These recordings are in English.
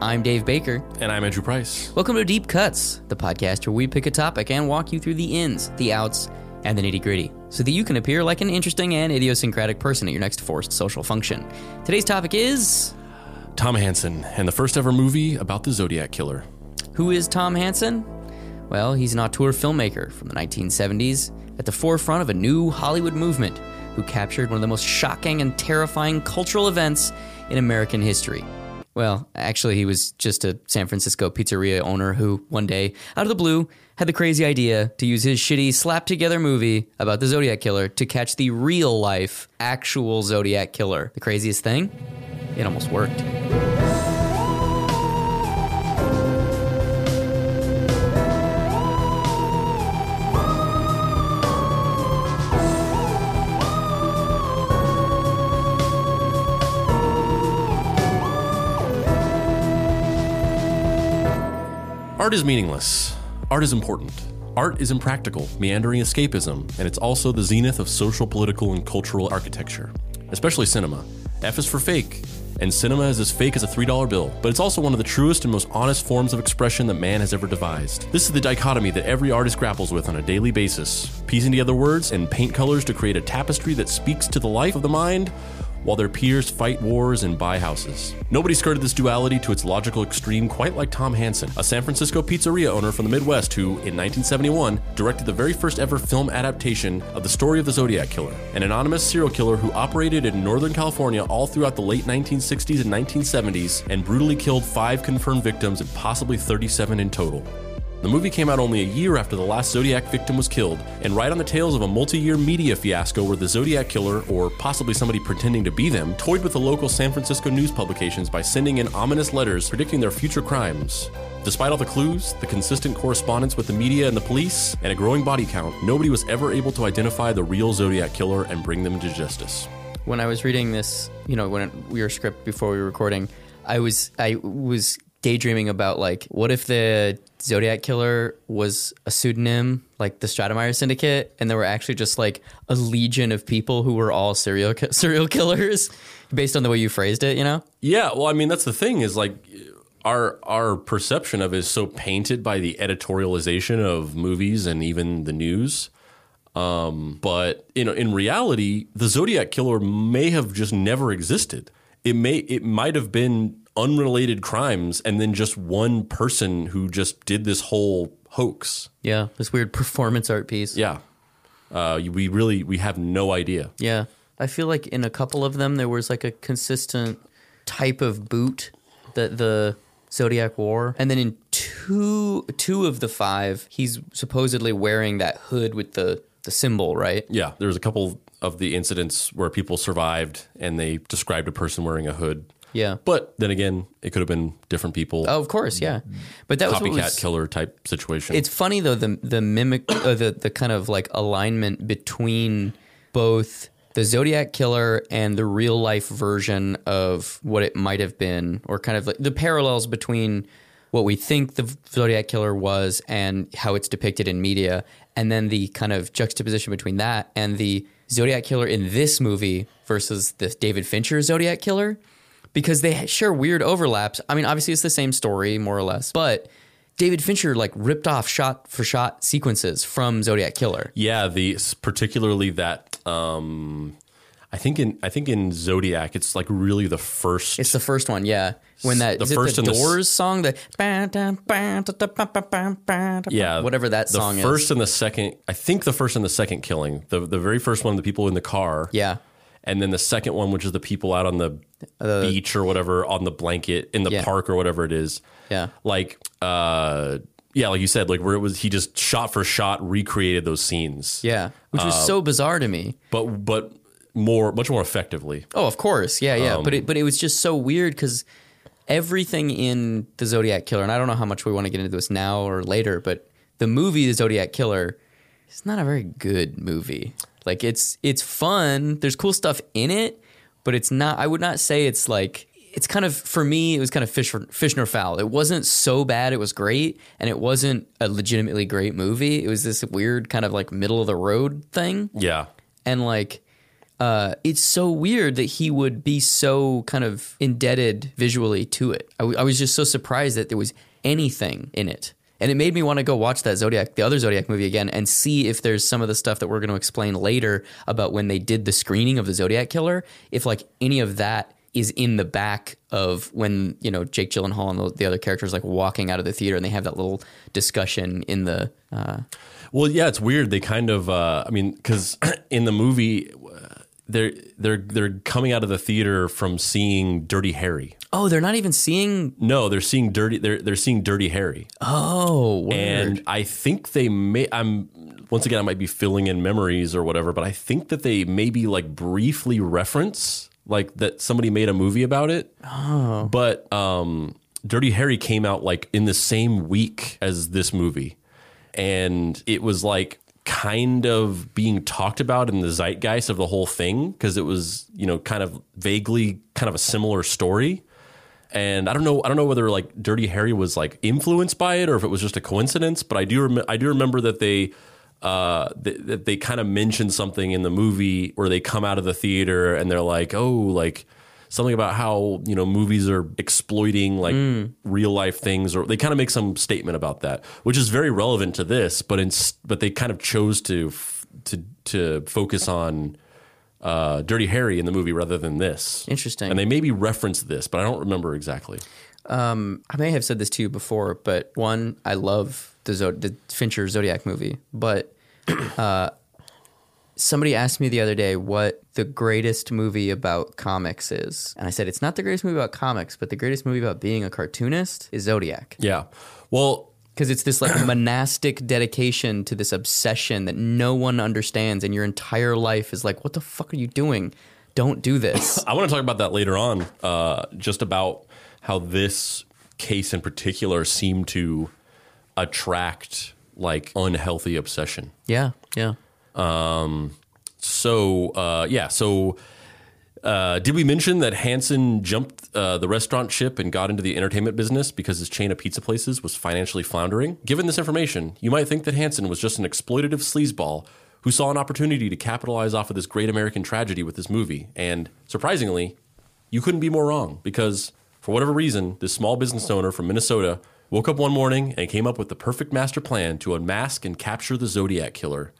I'm Dave Baker. And I'm Andrew Price. Welcome to Deep Cuts, the podcast where we pick a topic and walk you through the ins, the outs, and the nitty gritty, so that you can appear like an interesting and idiosyncratic person at your next forced social function. Today's topic is Tom Hansen and the first ever movie about the Zodiac Killer. Who is Tom Hansen? Well, he's an auteur filmmaker from the 1970s at the forefront of a new Hollywood movement who captured one of the most shocking and terrifying cultural events in American history. Well, actually, he was just a San Francisco pizzeria owner who, one day, out of the blue, had the crazy idea to use his shitty slap together movie about the Zodiac Killer to catch the real life, actual Zodiac Killer. The craziest thing? It almost worked. Art is meaningless. Art is important. Art is impractical, meandering escapism, and it's also the zenith of social, political, and cultural architecture, especially cinema. F is for fake, and cinema is as fake as a $3 bill, but it's also one of the truest and most honest forms of expression that man has ever devised. This is the dichotomy that every artist grapples with on a daily basis, piecing together words and paint colors to create a tapestry that speaks to the life of the mind while their peers fight wars and buy houses. Nobody skirted this duality to its logical extreme quite like Tom Hansen, a San Francisco pizzeria owner from the Midwest who, in 1971, directed the very first ever film adaptation of the story of the Zodiac Killer, an anonymous serial killer who operated in Northern California all throughout the late 1960s and 1970s and brutally killed five confirmed victims and possibly 37 in total. The movie came out only a year after the last Zodiac victim was killed, and right on the tails of a multi year media fiasco where the Zodiac killer, or possibly somebody pretending to be them, toyed with the local San Francisco news publications by sending in ominous letters predicting their future crimes. Despite all the clues, the consistent correspondence with the media and the police, and a growing body count, nobody was ever able to identify the real Zodiac killer and bring them to justice. when I was reading this, you know, when we were script before we were recording, I was I was daydreaming about like what if the Zodiac killer was a pseudonym like the Stratemeyer Syndicate, and there were actually just like a legion of people who were all serial ki- serial killers, based on the way you phrased it. You know? Yeah, well, I mean, that's the thing is like our our perception of is so painted by the editorialization of movies and even the news. Um, but you know, in reality, the Zodiac killer may have just never existed. It may it might have been unrelated crimes and then just one person who just did this whole hoax. Yeah, this weird performance art piece. Yeah. Uh, we really we have no idea. Yeah. I feel like in a couple of them there was like a consistent type of boot that the Zodiac wore. And then in two two of the five, he's supposedly wearing that hood with the, the symbol, right? Yeah, there was a couple of the incidents where people survived and they described a person wearing a hood. Yeah. But then again, it could have been different people. Oh, of course, yeah. But that was what copycat was, killer type situation. It's funny though the the mimic uh, the the kind of like alignment between both the Zodiac killer and the real life version of what it might have been, or kind of like the parallels between what we think the Zodiac killer was and how it's depicted in media, and then the kind of juxtaposition between that and the Zodiac killer in this movie versus the David Fincher Zodiac killer, because they share weird overlaps. I mean, obviously it's the same story more or less, but David Fincher like ripped off shot for shot sequences from Zodiac Killer. yeah, the particularly that um I think in I think in Zodiac it's like really the first It's the first one, yeah. When that The first the and the Doors song, the yeah, whatever that song is. the first is. and the second I think the first and the second killing. The the very first one the people in the car. Yeah, And then the second one which is the people out on the beach or whatever on the blanket in the Yeah. park or whatever it is. yeah, Like uh yeah, like you said, like where it was he just shot for shot recreated those scenes. yeah. Which was Uh, so bizarre to me. But but more much more effectively. Oh, of course, yeah, yeah. Um, but it but it was just so weird because everything in the Zodiac Killer, and I don't know how much we want to get into this now or later, but the movie The Zodiac Killer is not a very good movie. Like it's it's fun. There's cool stuff in it, but it's not. I would not say it's like. It's kind of for me. It was kind of fish fish nor fowl. It wasn't so bad. It was great, and it wasn't a legitimately great movie. It was this weird kind of like middle of the road thing Yeah. and like uh, it's so weird that he would be so kind of indebted visually to it. I, w- I was just so surprised that there was anything in it, and it made me want to go watch that Zodiac, the other Zodiac movie again, and see if there's some of the stuff that we're going to explain later about when they did the screening of the Zodiac Killer. If like any of that is in the back of when you know Jake Gyllenhaal and the, the other characters like walking out of the theater, and they have that little discussion in the. Uh, Well, yeah, it's weird. They kind of, uh, I mean, because in the movie, uh, they're they're they're coming out of the theater from seeing Dirty Harry. Oh, they're not even seeing. No, they're seeing Dirty. They're they're seeing Dirty Harry, Oh, word. and I think they may. I'm once again, I might be filling in memories or whatever, but I think that they maybe like briefly reference like that somebody made a movie about it. Oh, but um, Dirty Harry came out like in the same week as this movie, and it was like kind of being talked about in the zeitgeist of the whole thing because it was you know kind of vaguely kind of a similar story and I don't know I don't know whether like Dirty Harry was like influenced by it or if it was just a coincidence but I do rem- I do remember that they uh th- that they kind of mentioned something in the movie where they come out of the theater and they're like oh like something about how you know movies are exploiting like real life things or they kind of make some statement about that which is very relevant to this but in but they kind of chose to f- to to focus on uh, Dirty Harry in the movie rather than this. Interesting. And they maybe referenced this, but I don't remember exactly. I may have said this to you before, but one, I love the, Zod- the Fincher Zodiac movie, but uh, somebody asked me the other day what the greatest movie about comics is, and I said it's not the greatest movie about comics, but the greatest movie about being a cartoonist is Zodiac, Yeah. Well, because it's this like monastic dedication to this obsession that no one understands, and your entire life is like, what the fuck are you doing? Don't do this. I want to talk about that later on, uh, just about how this case in particular seemed to attract like unhealthy obsession. yeah, yeah. So, uh, yeah, so uh, did we mention that Hansen jumped uh, the restaurant ship and got into the entertainment business because his chain of pizza places was financially floundering? Given this information, you might think that Hansen was just an exploitative sleazeball who saw an opportunity to capitalize off of this great American tragedy with this movie. And surprisingly, you couldn't be more wrong because, for whatever reason, this small business owner from Minnesota woke up one morning and came up with the perfect master plan to unmask and capture the Zodiac Killer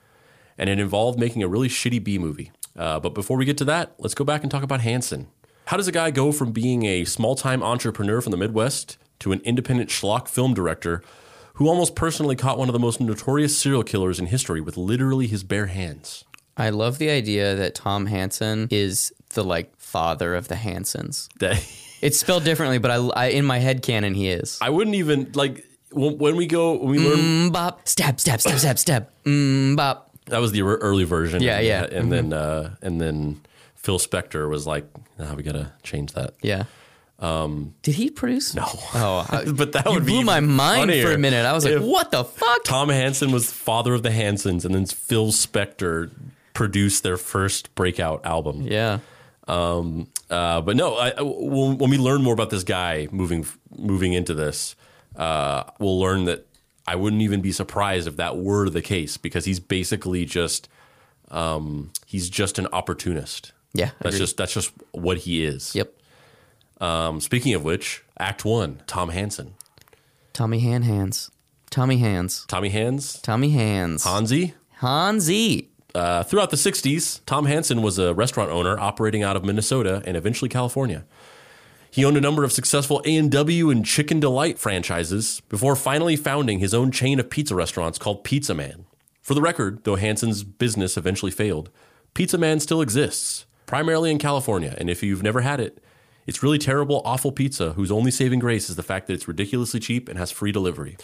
and it involved making a really shitty B movie. Uh, but before we get to that, let's go back and talk about Hansen. How does a guy go from being a small time entrepreneur from the Midwest to an independent schlock film director who almost personally caught one of the most notorious serial killers in history with literally his bare hands? I love the idea that Tom Hansen is the like father of the Hansons. It's spelled differently, but I, I in my head canon he is. I wouldn't even like when, when we go when we learn Mm, bop, stab, stab, stab, stab, stab. Mm, bop. that was the early version. Yeah, and, yeah. Mm-hmm. and then uh, and then Phil Spector was like, "Ah, we gotta change that." Yeah. Um, Did he produce? No. Oh, I, But that would be blew my mind for a minute. I was like, if- "What the fuck?" Tom Hansen was father of the Hansons, and then Phil Spector produced their first breakout album. Yeah. Uh, but no, I, when when we learn more about this guy moving moving into this, uh, we'll learn that I wouldn't even be surprised if that were the case because he's basically just um, he's just an opportunist. Yeah, that's agreed. just that's just what he is. Yep. Um, speaking of which, Act One, Tom Hansen, Tommy Han Hands. Tommy Hands. Tommy Hands, Tommy Hands. Hansi. Hansi. Uh, throughout the 60s, Tom Hansen was a restaurant owner operating out of Minnesota and eventually California. He owned a number of successful A&W and Chicken Delight franchises before finally founding his own chain of pizza restaurants called Pizza Man. For the record, though Hansen's business eventually failed, Pizza Man still exists, primarily in California, and if you've never had it, it's really terrible, awful pizza whose only saving grace is the fact that it's ridiculously cheap and has free delivery.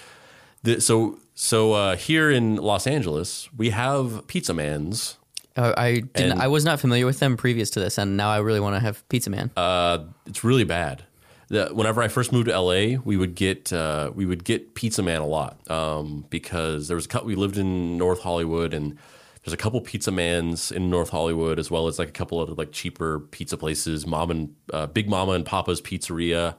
The, so so uh, here in Los Angeles, we have Pizza Man's. Uh, I didn't. And- I was not familiar with them previous to this, and now I really want to have Pizza Man. Uh, it's really bad. the, whenever I first moved to LA, we would get uh, we would get Pizza Man a lot um, because there was a couple, we lived in North Hollywood and there's a couple Pizza Mans in North Hollywood as well as like a couple of like cheaper pizza places, Mom and uh, Big Mama and Papa's Pizzeria.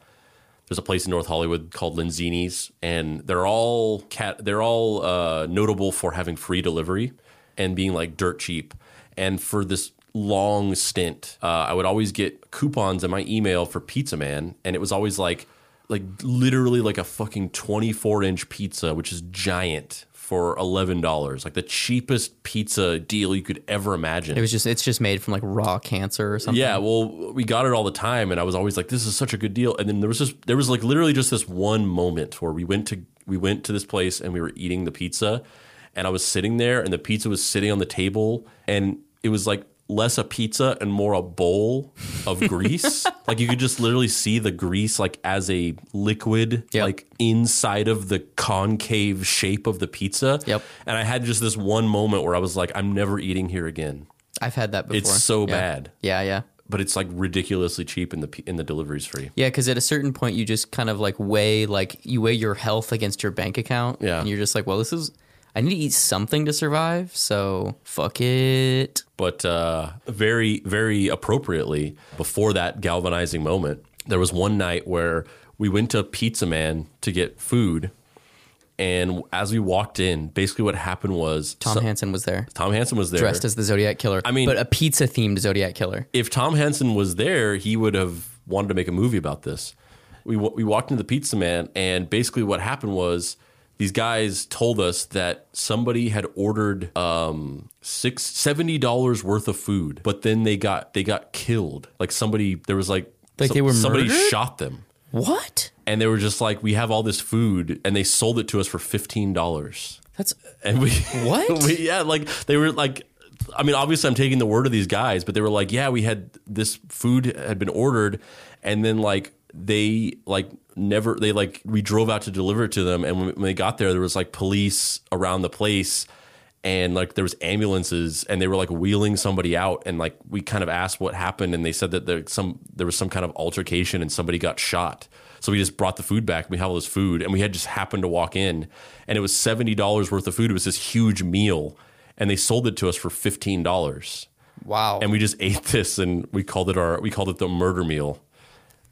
There's a place in North Hollywood called Lenzini's, and they're all cat. They're all uh, notable for having free delivery and being like dirt cheap. And for this long stint, uh, I would always get coupons in my email for Pizza Man, and it was always like, like literally like a fucking 24 inch pizza, which is giant for eleven dollars, like the cheapest pizza deal you could ever imagine. It was just it's just made from like raw cancer or something. Yeah, well, we got it all the time, and I was always like, "This is such a good deal." And then there was just there was like literally just this one moment where we went to we went to this place and we were eating the pizza, and I was sitting there, and the pizza was sitting on the table, and it was like less a pizza and more a bowl of grease. like you could just literally see the grease like as a liquid, Yep. like inside of the concave shape of the pizza. Yep. And I had just this one moment where I was like, I'm never eating here again. I've had that before. It's so Yeah. bad Yeah, yeah. but it's like ridiculously cheap and the and the delivery's free. Yeah, because at a certain point you just kind of like weigh like you weigh your health against your bank account. Yeah. And you're just like, well, this is I need to eat something to survive, so fuck it. But uh, very very appropriately before that galvanizing moment, there was one night where we went to Pizza Man to get food, and as we walked in, basically what happened was Tom so- Hansen was there. Tom Hansen was there Dressed as the Zodiac Killer. I mean- but a pizza themed Zodiac Killer. if Tom Hansen was there, he would have wanted to make a movie about this. We we walked into the Pizza Man, and basically what happened was these guys told us that somebody had ordered um, six seventy dollars worth of food, but then they got they got killed. Like somebody there was like Like they were somebody murdered? shot them, What? and they were just like, we have all this food, and they sold it to us for fifteen dollars. That's And we What? we, yeah, like they were like I mean, obviously I'm taking the word of these guys, but they were like, yeah, we had this food had been ordered and then like they like never they like we drove out to deliver it to them and when, when they got there there was like police around the place and like there was ambulances and they were like wheeling somebody out and like we kind of asked what happened and they said that there some there was some kind of altercation and somebody got shot. So we just brought the food back we have all this food and we had just happened to walk in and it was $70 worth of food. It was this huge meal and they sold it to us for $15 wow. and we just ate this and we called it our we called it the murder meal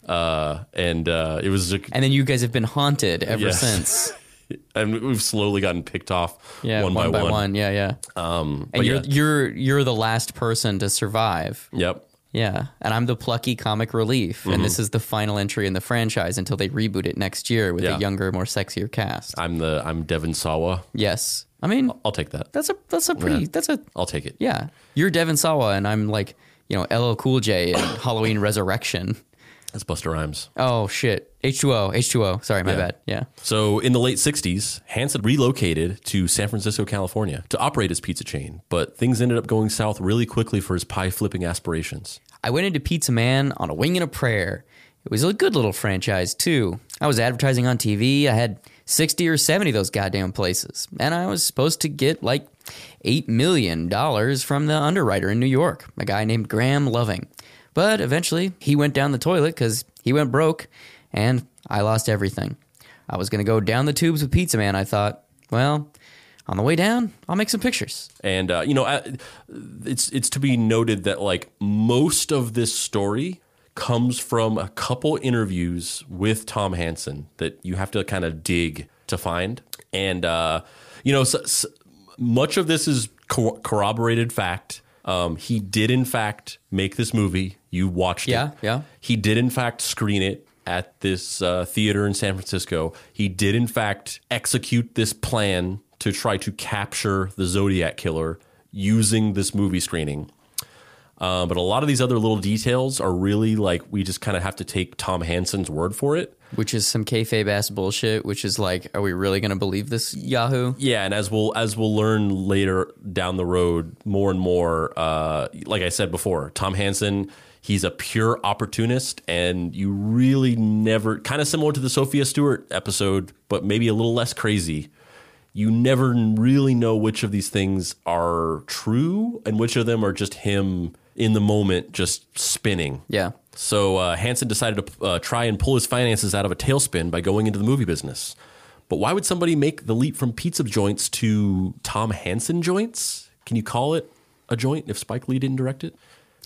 uh and uh it was and then you guys have been haunted ever Yes. since. and we've slowly gotten picked off Yeah, one, by, one. Yeah, yeah. um And you're yeah. you're you're the last person to survive. yep Yeah, and I'm the plucky comic relief, and this is the final entry in the franchise until they reboot it next year with Yeah. a younger, more sexier cast. i'm the i'm Devon Sawa yes, I mean i'll take that that's a that's a pretty that's a i'll take it yeah. You're Devon Sawa, and I'm like you know LL Cool J and Halloween Resurrection. That's Busta Rhymes Oh shit, H2O, H2O. Sorry, my Yeah. bad. Yeah, So, in the late 60s, Hansen relocated to San Francisco, California to operate his pizza chain, but things ended up going south really quickly for his pie flipping aspirations. I went into Pizza Man on a wing and a prayer. It was a good little franchise, too. I was advertising on TV. I had 60 or 70 of those goddamn places. And I was supposed to get like $8 million from the underwriter in New York, a guy named Graham Loving. But eventually, he went down the toilet because he went broke, and I lost everything. I was going to go down the tubes with Pizza Man. I thought, well, on the way down, I'll make some pictures. And uh, you know, uh, it's it's to be noted that like most of this story comes from a couple interviews with Tom Hansen that you have to kind of dig to find. And uh, you know, so, so much of this is co- corroborated fact. Um, he did in fact make this movie. You watched Yeah, it. yeah. yeah. He did in fact screen it at this uh, theater in San Francisco. He did in fact execute this plan to try to capture the Zodiac killer using this movie screening. Uh, but a lot of these other little details are really like we just kind of have to take Tom Hansen's word for it. Which is some kayfabe ass bullshit, which is like, are we really going to believe this Yahoo? Yeah, and as we'll as we'll learn later down the road, more and more, uh, like I said before, Tom Hansen, he's a pure opportunist, and you really never, kind of similar to the Sophia Stewart episode, but maybe a little less crazy. You never really know which of these things are true and which of them are just him in the moment, just spinning. Yeah. So uh, Hansen decided to uh, try and pull his finances out of a tailspin by going into the movie business. But why would somebody make the leap from pizza joints to Tom Hansen joints? Can you call it a joint if Spike Lee didn't direct it?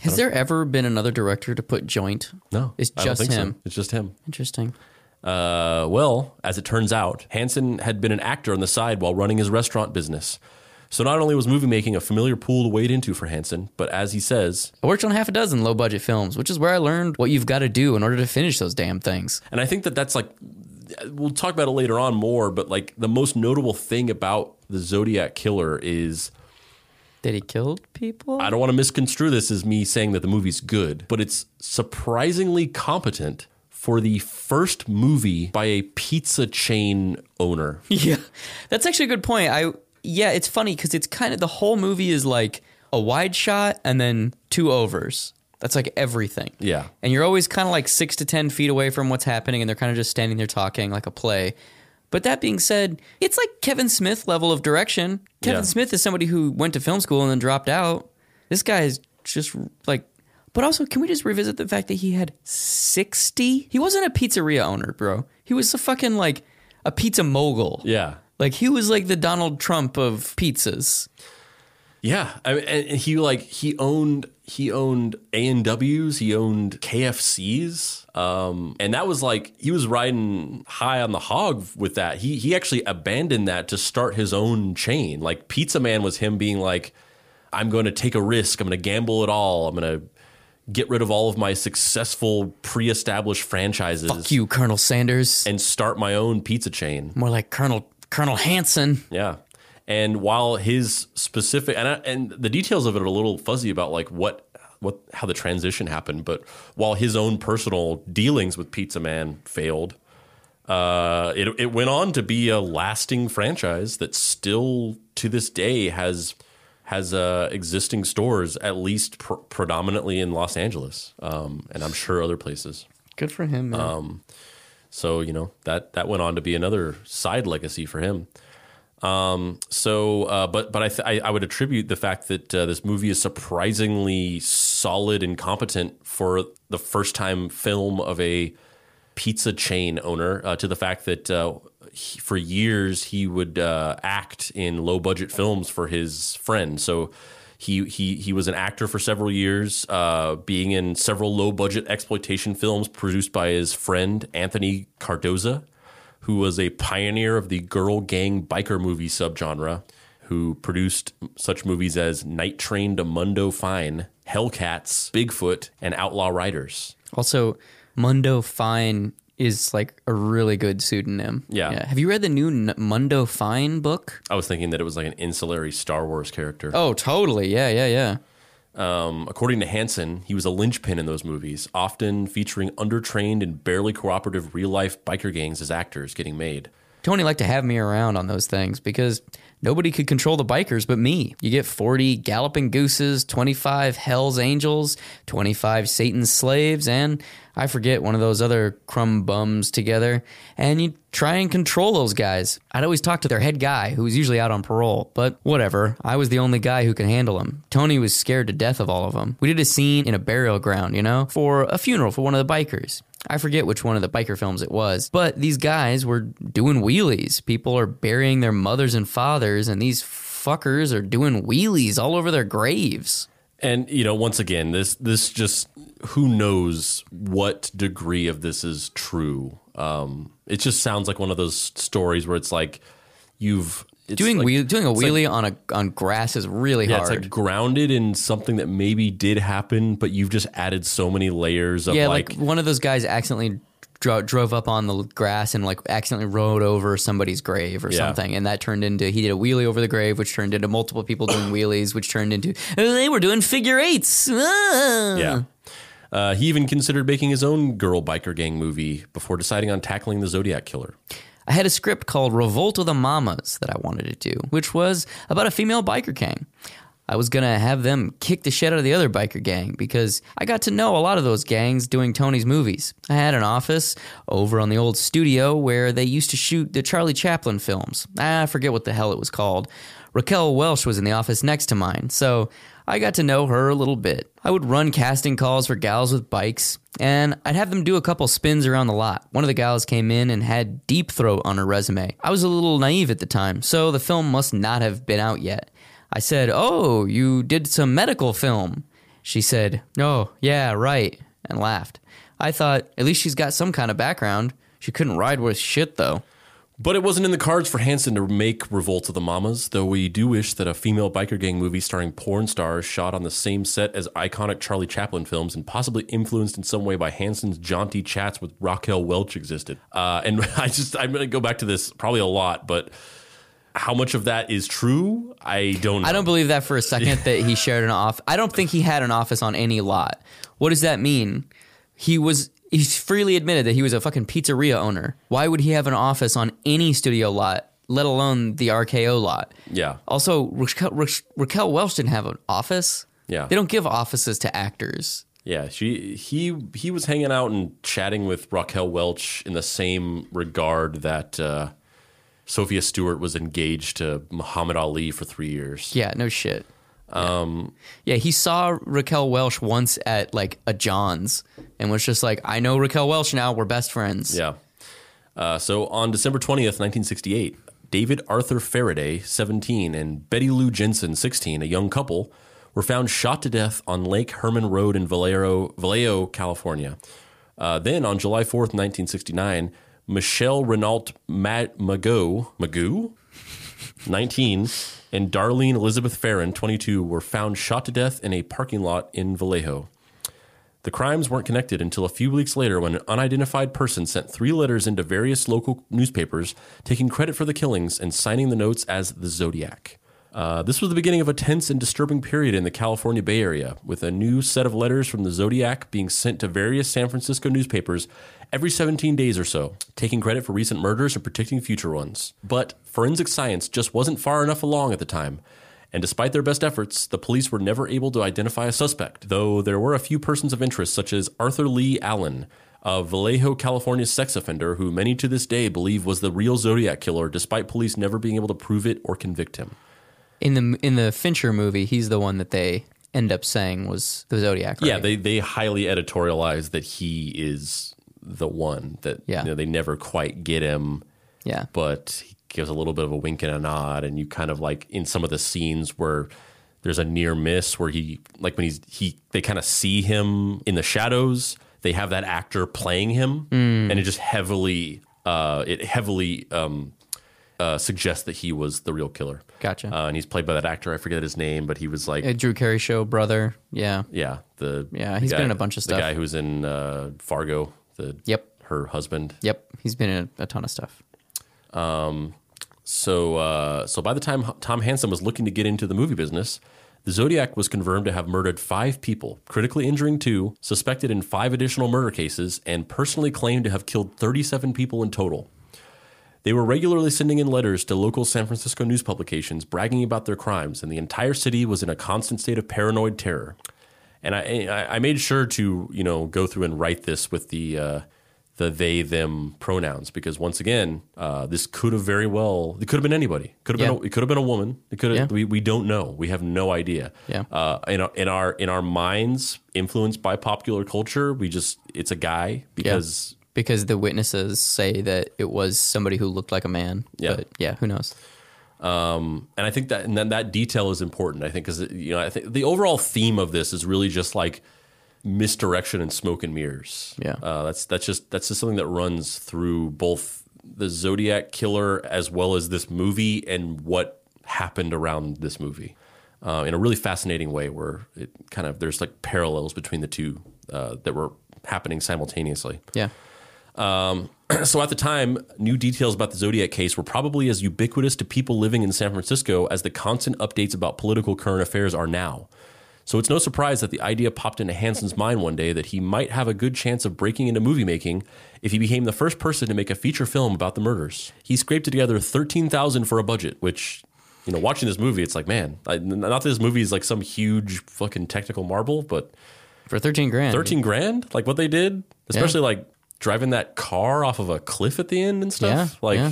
Has there ever been another director to put joint? No, It's I don't just think so. him. It's just him. Interesting. Uh, well, as it turns out, Hansen had been an actor on the side while running his restaurant business. So not only was movie making a familiar pool to wade into for Hansen, but as he says, I worked on half a dozen low budget films, which is where I learned what you've got to do in order to finish those damn things. and I think that that's like, we'll talk about it later on more, but like the most notable thing about the Zodiac Killer is That he killed people? I don't want to misconstrue this as me saying that the movie's good, but it's surprisingly competent for the first movie by a pizza chain owner. Yeah, that's actually a good point. I yeah, it's funny because it's kind of the whole movie is like a wide shot and then two overs. That's like everything. Yeah. and you're always kind of like six to ten feet away from what's happening, and they're kind of just standing there talking like a play. But that being said, it's like Kevin Smith level of direction. Kevin Yeah. Smith is somebody who went to film school and then dropped out. This guy is just like. But also, can we just revisit the fact that he had 60? He wasn't a pizzeria owner, bro. He was a fucking like a pizza mogul. Yeah. Like he was like the Donald Trump of pizzas. Yeah, I mean, and he like he owned he owned A and W's, he owned KFC's, um, and that was like he was riding high on the hog with that. He he actually abandoned that to start his own chain. Like Pizza Man was him being like, I'm going to take a risk. I'm going to gamble it all. I'm going to get rid of all of my successful pre-established franchises Fuck you, Colonel Sanders. and start my own pizza chain. More like Colonel Colonel Hanson. Yeah. And while his specific and I, and the details of it are a little fuzzy about like what what how the transition happened, but while his own personal dealings with Pizza Man failed, uh, it it went on to be a lasting franchise that still to this day has has uh, existing stores at least pr- predominantly in Los Angeles, um, and I'm sure other places. Good for him, man. Um, So you know that that went on to be another side legacy for him. Um, so, uh, but but I, th- I I would attribute the fact that uh, this movie is surprisingly solid and competent for the first time film of a pizza chain owner uh, to the fact that uh, he, for years he would uh, act in low budget films for his friend. So he he he was an actor for several years, uh, being in several low budget exploitation films produced by his friend Anthony Cardoza, who was a pioneer of the girl gang biker movie subgenre. Who produced such movies as Night Train to Mundo Fine, Hellcats, Bigfoot, and Outlaw Riders. also, Mundo Fine is like a really good pseudonym. Yeah. Have you read the new N- Mundo Fine book? I was thinking that it was like an ancillary Star Wars character. Oh, totally. Yeah, yeah, yeah. Um, according to Hansen, he was a linchpin in those movies, often featuring undertrained and barely cooperative real life biker gangs as actors getting made. Tony liked to have me around on those things because nobody could control the bikers but me. You get 40 galloping gooses, 25 Hell's Angels, 25 Satan's slaves, and I forget one of those other crumb bums together. And you try and control those guys. I'd always talk to their head guy, who was usually out on parole, but whatever. I was the only guy who could handle him. Tony was scared to death of all of them. We did a scene in a burial ground, you know, for a funeral for one of the bikers. I forget which one of the biker films it was, but these guys were doing wheelies. People are burying their mothers and fathers, and these fuckers are doing wheelies all over their graves. And you know, once again, this this just who knows what degree of this is true. Um, it just sounds like one of those stories where it's like you've Doing like, wheel, doing a it's like- wheelie on a on grass is really yeah, hard. it's like grounded in something that maybe did happen, but you've just added so many layers of yeah, like, like, one of those guys accidentally dro- drove up on the grass and like accidentally rode over somebody's grave or Yeah. something, and that turned into he did a wheelie over the grave, which turned into multiple people doing wheelies, which turned into "Oh, they were doing figure eights. Ah. Yeah. Uh, he even considered making his own girl biker gang movie before deciding on tackling the Zodiac Killer. I had a script called Revolt of the Mamas that I wanted to do, which was about a female biker gang. I was gonna have them kick the shit out of the other biker gang because I got to know a lot of those gangs doing Tony's movies. I had an office over on the old studio where they used to shoot the Charlie Chaplin films. I forget what the hell it was called. Raquel Welch was in the office next to mine, so I got to know her a little bit. I would run casting calls for gals with bikes, and I'd have them do a couple spins around the lot. One of the gals came in and had Deep Throat on her resume. I was a little naive at the time, so the film must not have been out yet. I said, Oh, you did some medical film. She said, Oh, yeah, right, and laughed. I thought, At least she's got some kind of background. She couldn't ride with shit, though. But it wasn't in the cards for Hansen to make Revolt of the Mamas, though we do wish that a female biker gang movie starring porn stars shot on the same set as iconic Charlie Chaplin films and possibly influenced in some way by Hansen's jaunty chats with Raquel Welch existed. Uh, and I just, I'm going to go back to this probably a lot, but how much of that is true, I don't know. I don't believe that for a second that he shared an office. I don't think he had an office on any lot. What does that mean? He was he's freely admitted that he was a fucking pizzeria owner. Why would he have an office on any studio lot, let alone the RKO lot? Yeah. Also, Raquel, Raquel Welch didn't have an office. Yeah. They don't give offices to actors. Yeah, she he he was hanging out and chatting with Raquel Welch in the same regard that uh, Sophia Stewart was engaged to Muhammad Ali for three years. Yeah, no shit. Um, yeah, he saw Raquel Welch once at like a John's and was just like, I know Raquel Welch now. We're best friends. Yeah. Uh, so on December 20th, 1968, David Arthur Faraday, 17, and Betty Lou Jensen, 16, a young couple, were found shot to death on Lake Herman Road in Vallejo, Vallejo California. Uh, then on July 4th, 1969, Michelle Renault Magoo, Magoo, 19, and Darlene Elizabeth Ferrin, 22, were found shot to death in a parking lot in Vallejo. The crimes weren't connected until a few weeks later when an unidentified person sent three letters into various local newspapers taking credit for the killings and signing the notes as the Zodiac. Uh, this was the beginning of a tense and disturbing period in the California Bay Area, with a new set of letters from the Zodiac being sent to various San Francisco newspapers every 17 days or so, taking credit for recent murders and predicting future ones. But forensic science just wasn't far enough along at the time. And despite their best efforts, the police were never able to identify a suspect, though there were a few persons of interest, such as Arthur Lee Allen, a Vallejo, California sex offender who many to this day believe was the real Zodiac killer, despite police never being able to prove it or convict him. In the in the Fincher movie, he's the one that they end up saying was the Zodiac. Right? Yeah, they they highly editorialize that he is the one that Yeah. you know, they never quite get him, yeah. but he gives a little bit of a wink and a nod, and you kind of like in some of the scenes where there's a near miss where he like when he's he they kind of see him in the shadows. They have that actor playing him, Mm. and it just heavily uh, it heavily um, uh, suggests that he was the real killer. Gotcha. Uh, and he's played by that actor. I forget his name, but he was like Uh, Drew Carey show brother. Yeah. yeah, the Yeah, the he's been in a bunch of stuff. The guy who's in uh, Fargo, the Yep. her husband. Yep. He's been in a, a ton of stuff. So uh, so by the time H- Tom Hansen was looking to get into the movie business, the Zodiac was confirmed to have murdered five people, critically injuring two, suspected in five additional murder cases, and personally claimed to have killed 37 people in total. They were regularly sending in letters to local San Francisco news publications bragging about their crimes, and the entire city was in a constant state of paranoid terror. And I, I made sure to you know go through and write this with the uh, the they them pronouns because once again uh, this could have very well it could have been anybody could have Yeah. been a, it could have been a woman it could have Yeah. we, we don't know we have no idea Yeah. uh, in our in our in our minds influenced by popular culture we just it's a guy because Because the witnesses say that it was somebody who looked like a man. Yeah. But yeah, who knows? and I think that and then that detail is important. I think because you know I think the overall theme of this is really just like misdirection and smoke and mirrors. Yeah. uh, that's that's just that's just something that runs through both the Zodiac killer as well as this movie and what happened around this movie uh, in a really fascinating way, where it kind of there's like parallels between the two uh, that were happening simultaneously. Yeah. Um, so at the time, new details about the Zodiac case were probably as ubiquitous to people living in San Francisco as the constant updates about political current affairs are now. So it's no surprise that the idea popped into Hansen's mind one day that he might have a good chance of breaking into movie making if he became the first person to make a feature film about the murders. He scraped together thirteen thousand for a budget, which, you know, watching this movie, it's like, man, I, not that this movie is like some huge fucking technical marvel, but For 13 grand. 13 grand like what they did especially like driving that car off of a cliff at the end and stuff Yeah, like yeah.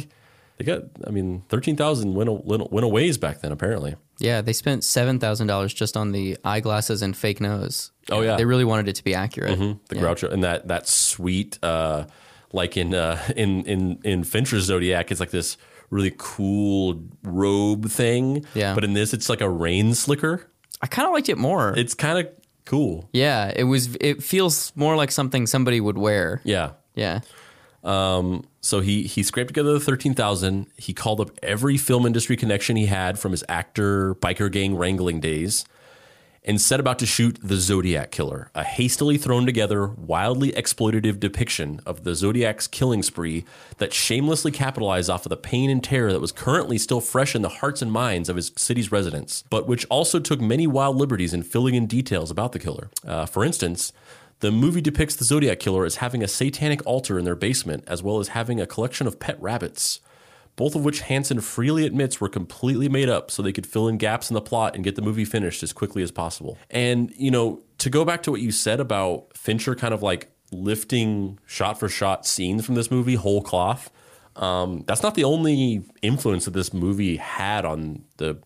they got. I mean, thirteen thousand went a, went went a ways back then. Apparently, Yeah, they spent seven thousand dollars just on the eyeglasses and fake nose. Oh, yeah. they really wanted it to be accurate. the Yeah. Groucho and that that sweet, uh, like in uh, in in in Fincher's Zodiac, it's like this really cool robe thing. Yeah. but in this, it's like a rain slicker. I kind of liked it more. It's kind of cool. yeah, it was. It feels more like something somebody would wear. Yeah. Yeah, So he he scraped together the thirteen thousand. He called up every film industry connection he had from his actor biker gang wrangling days, and set about to shoot the Zodiac Killer, a hastily thrown together, wildly exploitative depiction of the Zodiac's killing spree that shamelessly capitalized off of the pain and terror that was currently still fresh in the hearts and minds of his city's residents, but which also took many wild liberties in filling in details about the killer. Uh, for instance. The movie depicts the Zodiac Killer as having a satanic altar in their basement, as well as having a collection of pet rabbits, both of which Hansen freely admits were completely made up so they could fill in gaps in the plot and get the movie finished as quickly as possible. And, you know, to go back to what you said about Fincher kind of like lifting shot for shot scenes from this movie whole cloth, um, that's not the only influence that this movie had on the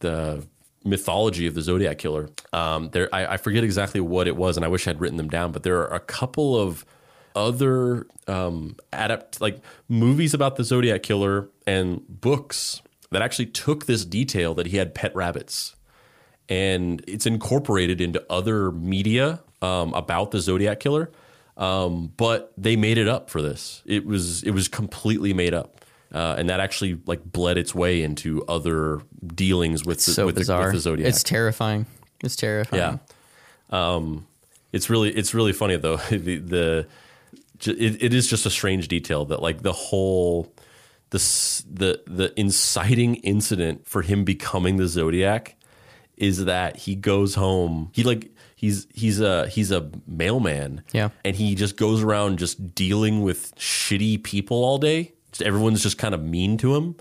the mythology of the Zodiac killer. Um, there, I, I forget exactly what it was, and I wish I'd written them down. But there are a couple of other um, adapt like movies about the Zodiac killer and books that actually took this detail that he had pet rabbits, and it's incorporated into other media um, about the Zodiac killer. Um, but they made it up for this. It was it was completely made up. Uh, and that actually like bled its way into other dealings with the, so with, the, with the Zodiac. It's terrifying. It's terrifying. Yeah. Um, it's really it's really funny though. the, the it, it is just a strange detail that like the whole the the the inciting incident for him becoming the Zodiac is that he goes home. He like he's he's a he's a mailman. Yeah. and he just goes around just dealing with shitty people all day. Everyone's just kind of mean to him,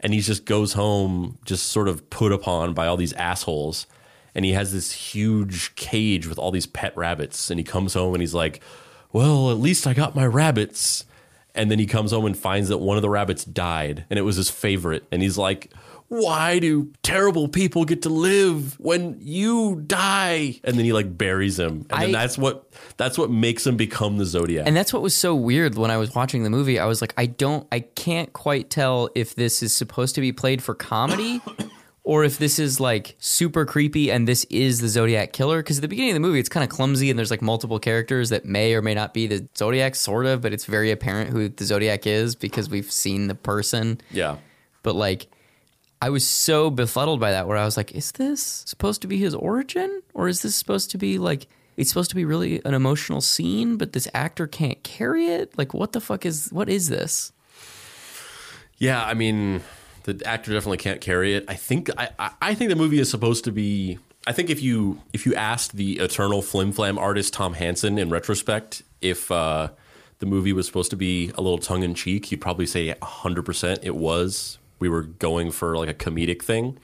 and he just goes home just sort of put upon by all these assholes. And he has this huge cage with all these pet rabbits, and he comes home and he's like, "Well, at least I got my rabbits." And then he comes home and finds that one of the rabbits died, and it was his favorite. And he's like, "Why do terrible people get to live when you die?" And then he like buries him, and then that's what that's what makes him become the Zodiac. And that's what was so weird when I was watching the movie. I was like, I don't, I can't quite tell if this is supposed to be played for comedy or if this is like super creepy and this is the Zodiac killer. Because at the beginning of the movie, it's kind of clumsy and there's like multiple characters that may or may not be the Zodiac, sort of, but it's very apparent who the Zodiac is because we've seen the person. yeah, But like, I was so befuddled by that where I was like, is this supposed to be his origin? Or is this supposed to be like, it's supposed to be really an emotional scene, but this actor can't carry it? Like, what the fuck is, what is this? Yeah, I mean, the actor definitely can't carry it. I think I, I- think the movie is supposed to be. I think if you if you asked the eternal flim flam artist Tom Hansen in retrospect if uh, the movie was supposed to be a little tongue in cheek, he'd probably say hundred percent it was. We were going for like a comedic thing,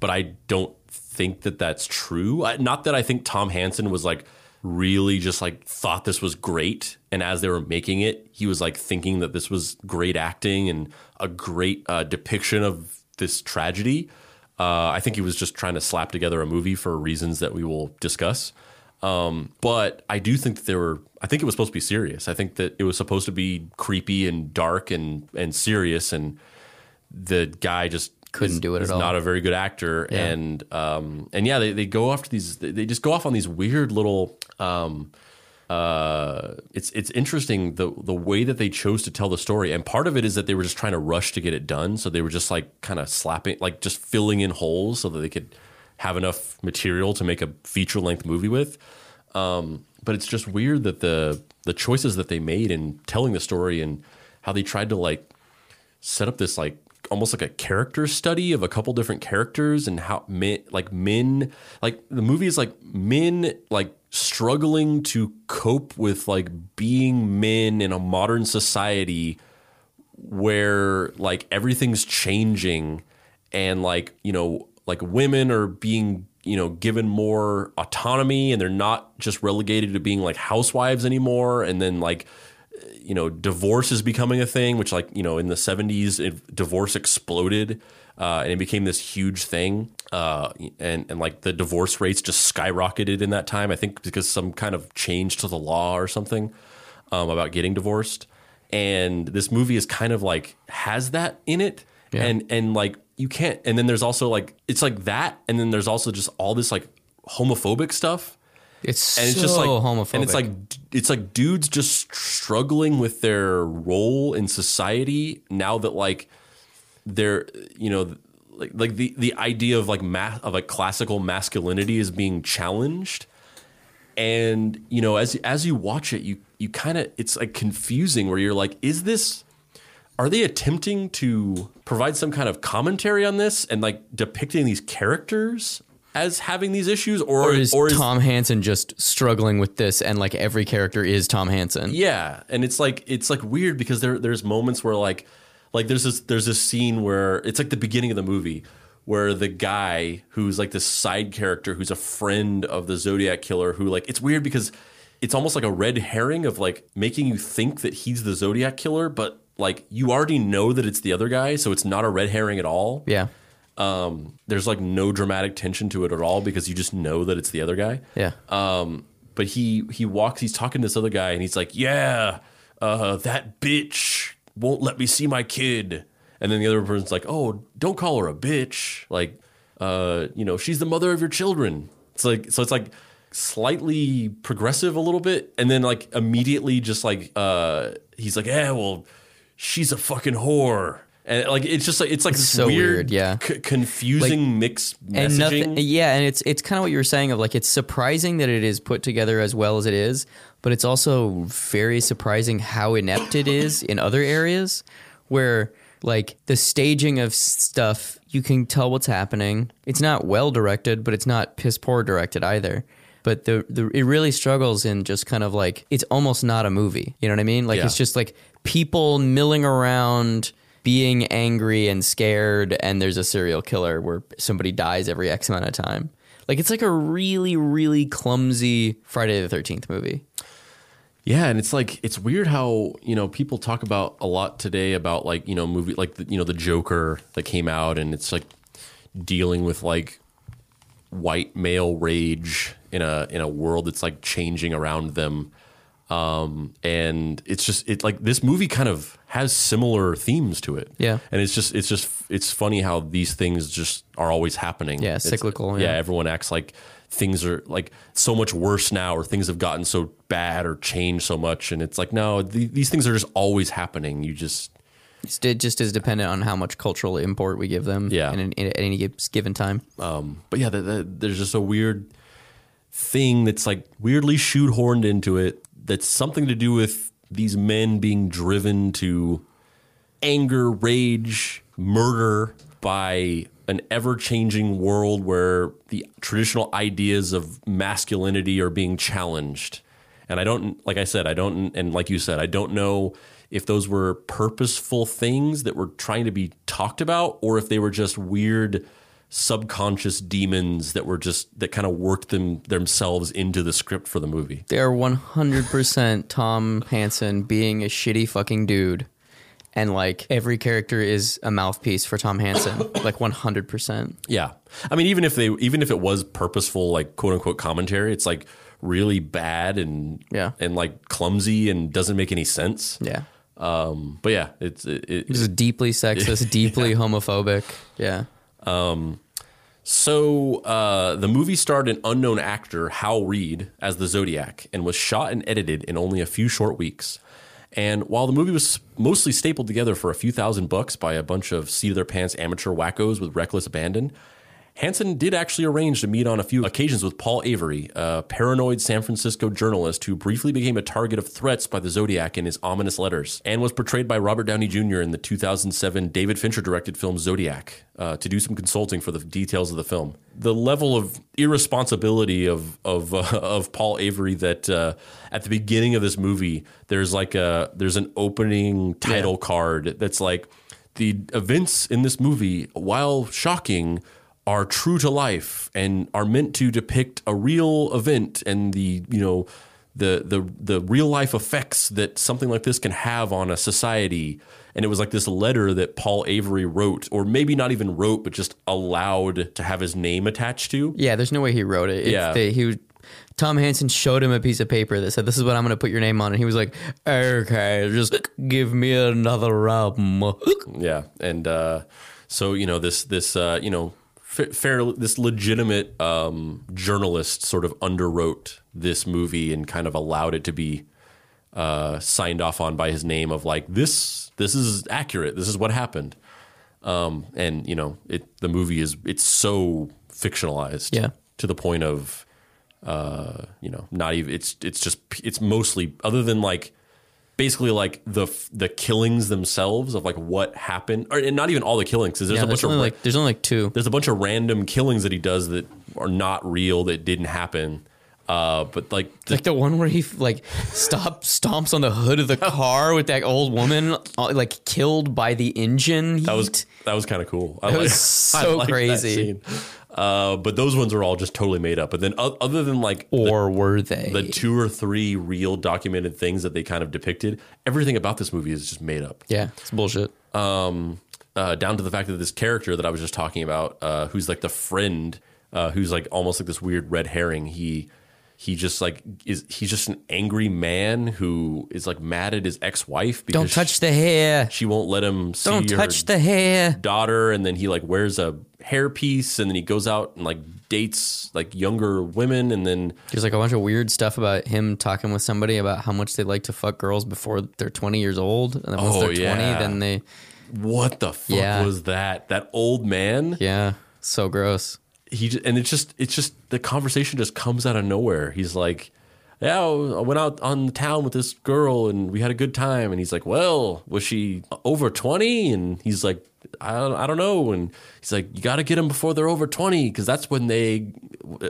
but I don't think that that's true. I, not that I think Tom Hansen was like really just like thought this was great and as they were making it he was like thinking that this was great acting and a great uh, depiction of this tragedy. Uh, i think he was just trying to slap together a movie for reasons that we will discuss. Um, but i do think that there were i think it was supposed to be serious. I think that it was supposed to be creepy and dark and and serious and the guy just Couldn't is- do it at all. not a very good actor. And um and yeah they, they go after these they they just go off on these weird little um uh it's it's interesting the the way that they chose to tell the story. And part of it is that they were just trying to rush to get it done. So they were just like kind of slapping like just filling in holes so that they could have enough material to make a feature length movie with. Um but it's just weird that the the choices that they made in telling the story and how they tried to like set up this like almost like a character study of a couple different characters and how men like men like the movie is like men like struggling to cope with like being men in a modern society where like everything's changing and like you know like women are being you know given more autonomy and they're not just relegated to being like housewives anymore and then like you know, divorce is becoming a thing, which like you know in the '70s, it, divorce exploded uh, and it became this huge thing. Uh, and and like the divorce rates just skyrocketed in that time. I think because some kind of change to the law or something um, about getting divorced. And this movie is kind of like has that in it, Yeah. and and like you can't. And then there's also like it's like that, and then there's also just all this like homophobic stuff It's and so it's just like homophobic. and it's like it's like dudes just struggling with their role in society now that like they're you know like like the the idea of like ma- of like classical masculinity is being challenged and you know as as you watch it you you kind of it's like confusing where you're like is this are they attempting to provide some kind of commentary on this and like depicting these characters as having these issues or or is or is Tom Hanson just struggling with this and like every character is Tom Hanson? Yeah, and it's like it's like weird because there there's moments where like like there's this there's this scene where it's like the beginning of the movie where the guy who's like this side character who's a friend of the Zodiac killer who like it's weird because it's almost like a red herring of like making you think that he's the Zodiac killer, but like you already know that it's the other guy, so it's not a red herring at all. Yeah. Um, there's like no dramatic tension to it at all because you just know that it's the other guy. Yeah. Um, but he he walks. He's talking to this other guy, and he's like, "Yeah, uh, that bitch won't let me see my kid." And then the other person's like, "Oh, don't call her a bitch. Like, uh, you know, she's the mother of your children." It's like so. It's like slightly progressive a little bit, and then like immediately just like uh, he's like, "Yeah, well, she's a fucking whore." And like it's just like it's like this so weird, weird, yeah. c- confusing mixed messaging. and nothing yeah and it's it's kind of what you were saying of like it's surprising that it is put together as well as it is but it's also very surprising how inept it is in other areas where like the staging of stuff you can tell what's happening it's not well directed but it's not piss poor directed either but the, the it really struggles in just kind of like it's almost not a movie you know what i mean like Yeah. it's just like people milling around being angry and scared and there's a serial killer where somebody dies every x amount of time like it's like a really really clumsy friday the 13th movie Yeah, and it's like it's weird how you know people talk about a lot today about like you know movie like the, you know the Joker that came out and it's like dealing with like white male rage in a in a world that's like changing around them. Um, and it's just it like this movie kind of has similar themes to it. Yeah. and it's just it's just it's funny how these things just are always happening. Yeah, It's- cyclical, yeah, yeah. everyone acts like things are like so much worse now or things have gotten so bad or changed so much and it's like no th- these things are just always happening you just it just is dependent on how much cultural import we give them Yeah. in, in, at any given time um but yeah the, the, there's just a weird thing that's like weirdly shoehorned into it that's something to do with these men being driven to anger rage murder by an ever-changing world where the traditional ideas of masculinity are being challenged. And i don't like i said i don't and like you said i don't know if those were purposeful things that were trying to be talked about or if they were just weird subconscious demons that were just that kind of worked them themselves into the script for the movie they are 100% tom hanson being a shitty fucking dude and like every character is a mouthpiece for tom hanson like 100% Yeah. I mean, even if they, even if it was purposeful, like quote unquote commentary, it's like really bad and, Yeah. and like clumsy and doesn't make any sense. yeah Um, but yeah, it's, it, it, is deeply sexist, deeply homophobic. Yeah. So, uh, the movie starred an unknown actor, Hal Reed, as the Zodiac and was shot and edited in only a few short weeks. And while the movie was mostly stapled together for a few thousand bucks by a bunch of seat of their pants amateur wackos with reckless abandon, Hanson did actually arrange to meet on a few occasions with Paul Avery, a paranoid San Francisco journalist who briefly became a target of threats by the Zodiac in his ominous letters, and was portrayed by Robert Downey Jr. in the 2007 David Fincher directed film Zodiac uh, to do some consulting for the details of the film. The level of irresponsibility of of uh, of Paul Avery that uh, at the beginning of this movie, there's like a there's an opening title card that's like the events in this movie, while shocking, are true to life and are meant to depict a real event and the you know the the the real life effects that something like this can have on a society. And it was like this letter that Paul Avery wrote, or maybe not even wrote, but just allowed to have his name attached to. Yeah, there's no way he wrote it. It's Yeah. the- he was- Tom Hanson showed him a piece of paper that said, "This is what I'm going to put your name on," and he was like, "Okay, just give me another rum." Yeah, and uh, so you know this this uh, you know fa- fair this legitimate um, journalist sort of underwrote this movie and kind of allowed it to be uh, signed off on by his name of like this this is accurate this is what happened um, and you know it the movie is it's so fictionalized Yeah. to the point of uh, you know not even it's it's just it's mostly other than like basically like the the killings themselves of like what happened or and not even all the killings 'cause there's Yeah, a bunch of like there's only like two. there's a bunch of random killings that he does that are not real that didn't happen uh, but like the, Like the one where he like stop stomps on the hood of the car with that old woman, uh, like killed by the engine. Heat. that was that was kind of cool I That was like- I so crazy. Uh, but those ones are all just totally made up. But then, o- other than like the or were they? the two or three real documented things that they kind of depicted, everything about this movie is just made up. yeah, it's bullshit. Um, uh, down to the fact that this character that I was just talking about, uh, who's like the friend, uh, who's like almost like this weird red herring. He he just like is he's just an angry man who is like mad at his ex wife because Don't touch the hair. she won't let him see Don't touch the hair. daughter and then he like wears a hairpiece and then he goes out and like dates like younger women and then There's like a bunch of weird stuff about him talking with somebody about how much they like to fuck girls before they're 20 years old, and then once Oh, they're 20, yeah. then they what the fuck Yeah. was that that old man yeah, so gross. he j- and it's just it's just the conversation just comes out of nowhere he's like yeah i went out on the town with this girl and we had a good time and he's like well was she over 20 and he's like i don't, I don't know. And he's like you got to get them before they're over 20 because that's when they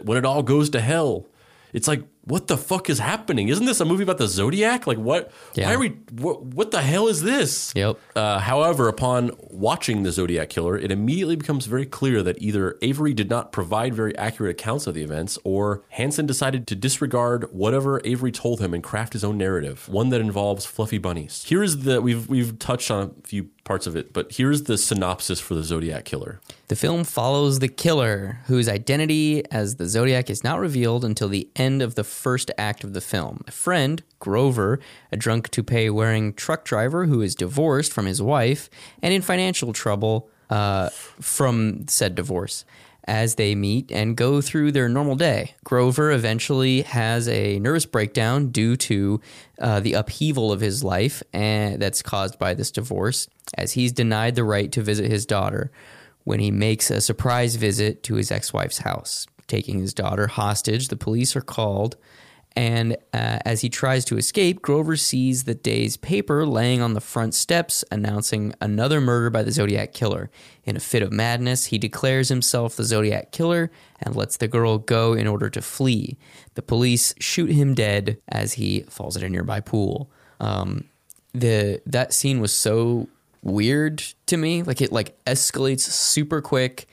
when it all goes to hell it's like what the fuck is happening isn't this a movie about the zodiac like what Yeah. why are we what, what the hell is this Yep. uh, however, upon watching the Zodiac Killer, it immediately becomes very clear that either Avery did not provide very accurate accounts of the events, or Hanson decided to disregard whatever Avery told him and craft his own narrative, one that involves fluffy bunnies. Here is the we've we've touched on a few parts of it, but here's the synopsis for the Zodiac Killer. The film follows the killer, whose identity as the Zodiac is not revealed until the end of the first act of the film. A friend, Grover, a drunk toupee wearing truck driver who is divorced from his wife and in financial trouble uh, from said divorce. As they meet and go through their normal day, Grover eventually has a nervous breakdown due to uh, the upheaval of his life and that's caused by this divorce, as he's denied the right to visit his daughter when he makes a surprise visit to his ex wife's house. Taking his daughter hostage, the police are called, and uh, as he tries to escape, Grover sees the day's paper laying on the front steps announcing another murder by the Zodiac Killer. In a fit of madness, he declares himself the Zodiac Killer and lets the girl go in order to flee. The police shoot him dead as he falls at a nearby pool. Um, the that scene was so weird to me. Like it like escalates super quick.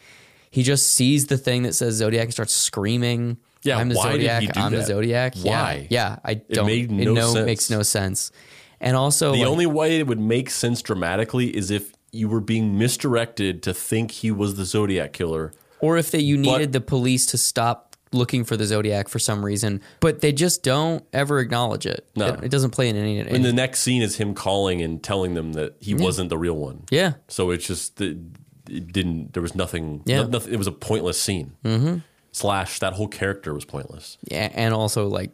He just sees the thing that says Zodiac and starts screaming. Yeah, I'm the why did Zodiac. he do I'm the? Zodiac. Why? Yeah, yeah. I don't. made it no no sense. makes no sense. And also, The like, only way it would make sense dramatically is if you were being misdirected to think he was the Zodiac Killer. or if that you needed the police to stop looking for the Zodiac for some reason, but they just don't ever acknowledge it. No. it, it doesn't play in any. And the next scene is him calling and telling them that he wasn't the real one. yeah, So it's just it, it didn't. There was nothing. Yeah. no- nothing. It was a pointless scene. Mm-hmm. Slash, that whole character was pointless. yeah, and also like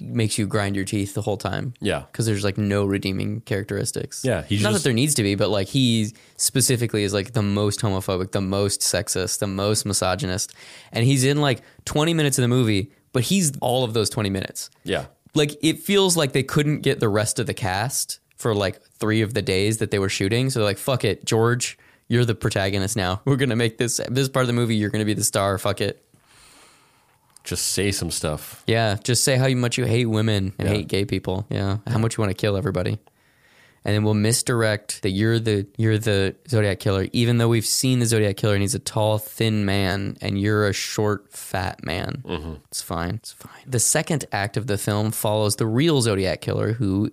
makes you grind your teeth the whole time. Yeah. because there's like no redeeming characteristics. Yeah, he's not just- that there needs to be, but like he specifically is like the most homophobic, the most sexist, the most misogynist, and he's in like 20 minutes of the movie, but he's all of those 20 minutes. Yeah. Like it feels like they couldn't get the rest of the cast for like three of the days that they were shooting, so they're like, "Fuck it, George." You're the protagonist now. We're gonna make this this part of the movie. You're gonna be the star. Fuck it. Just say some stuff. Yeah, just say how much you hate women and Yeah. hate gay people. Yeah, how much you want to kill everybody. and then we'll misdirect that you're the you're the Zodiac killer, even though we've seen the Zodiac killer and he's a tall, thin man, and you're a short, fat man. Mm-hmm. It's fine. It's fine. The second act of the film follows the real Zodiac killer, who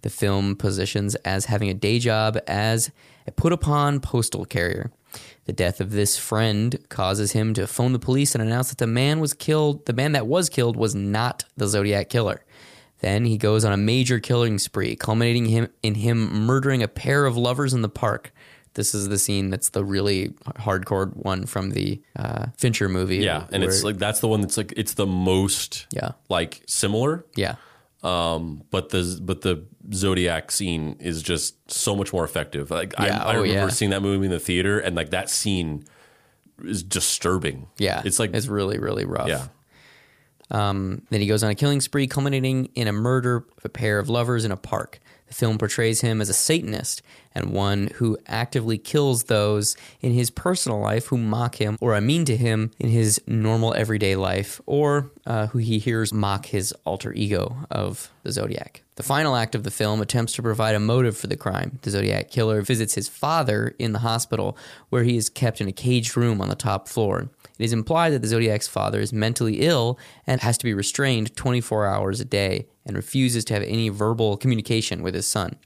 the film positions as having a day job as a put upon postal carrier. The death of this friend causes him to phone the police and announce that the man was killed. The man that was killed was not the Zodiac killer. Then he goes on a major killing spree, culminating him in him murdering a pair of lovers in the park. This is the scene that's the really hardcore one from the uh, Fincher movie. Yeah, and it's like that's the one that's like it's the most Yeah. like similar. yeah, Um, but the but the Zodiac scene is just so much more effective. Like Yeah, I, I oh, remember yeah. seeing that movie in the theater, and like that scene is disturbing. yeah. it's like it's really really rough. yeah, Um, then he goes on a killing spree, culminating in a murder of a pair of lovers in a park. The film portrays him as a Satanist and one who actively kills those in his personal life who mock him or are mean to him in his normal everyday life, or uh, who he hears mock his alter ego of the Zodiac. The final act of the film attempts to provide a motive for the crime. The Zodiac killer visits his father in the hospital, where he is kept in a caged room on the top floor. It is implied that the Zodiac's father is mentally ill and has to be restrained 24 hours a day and refuses to have any verbal communication with his son.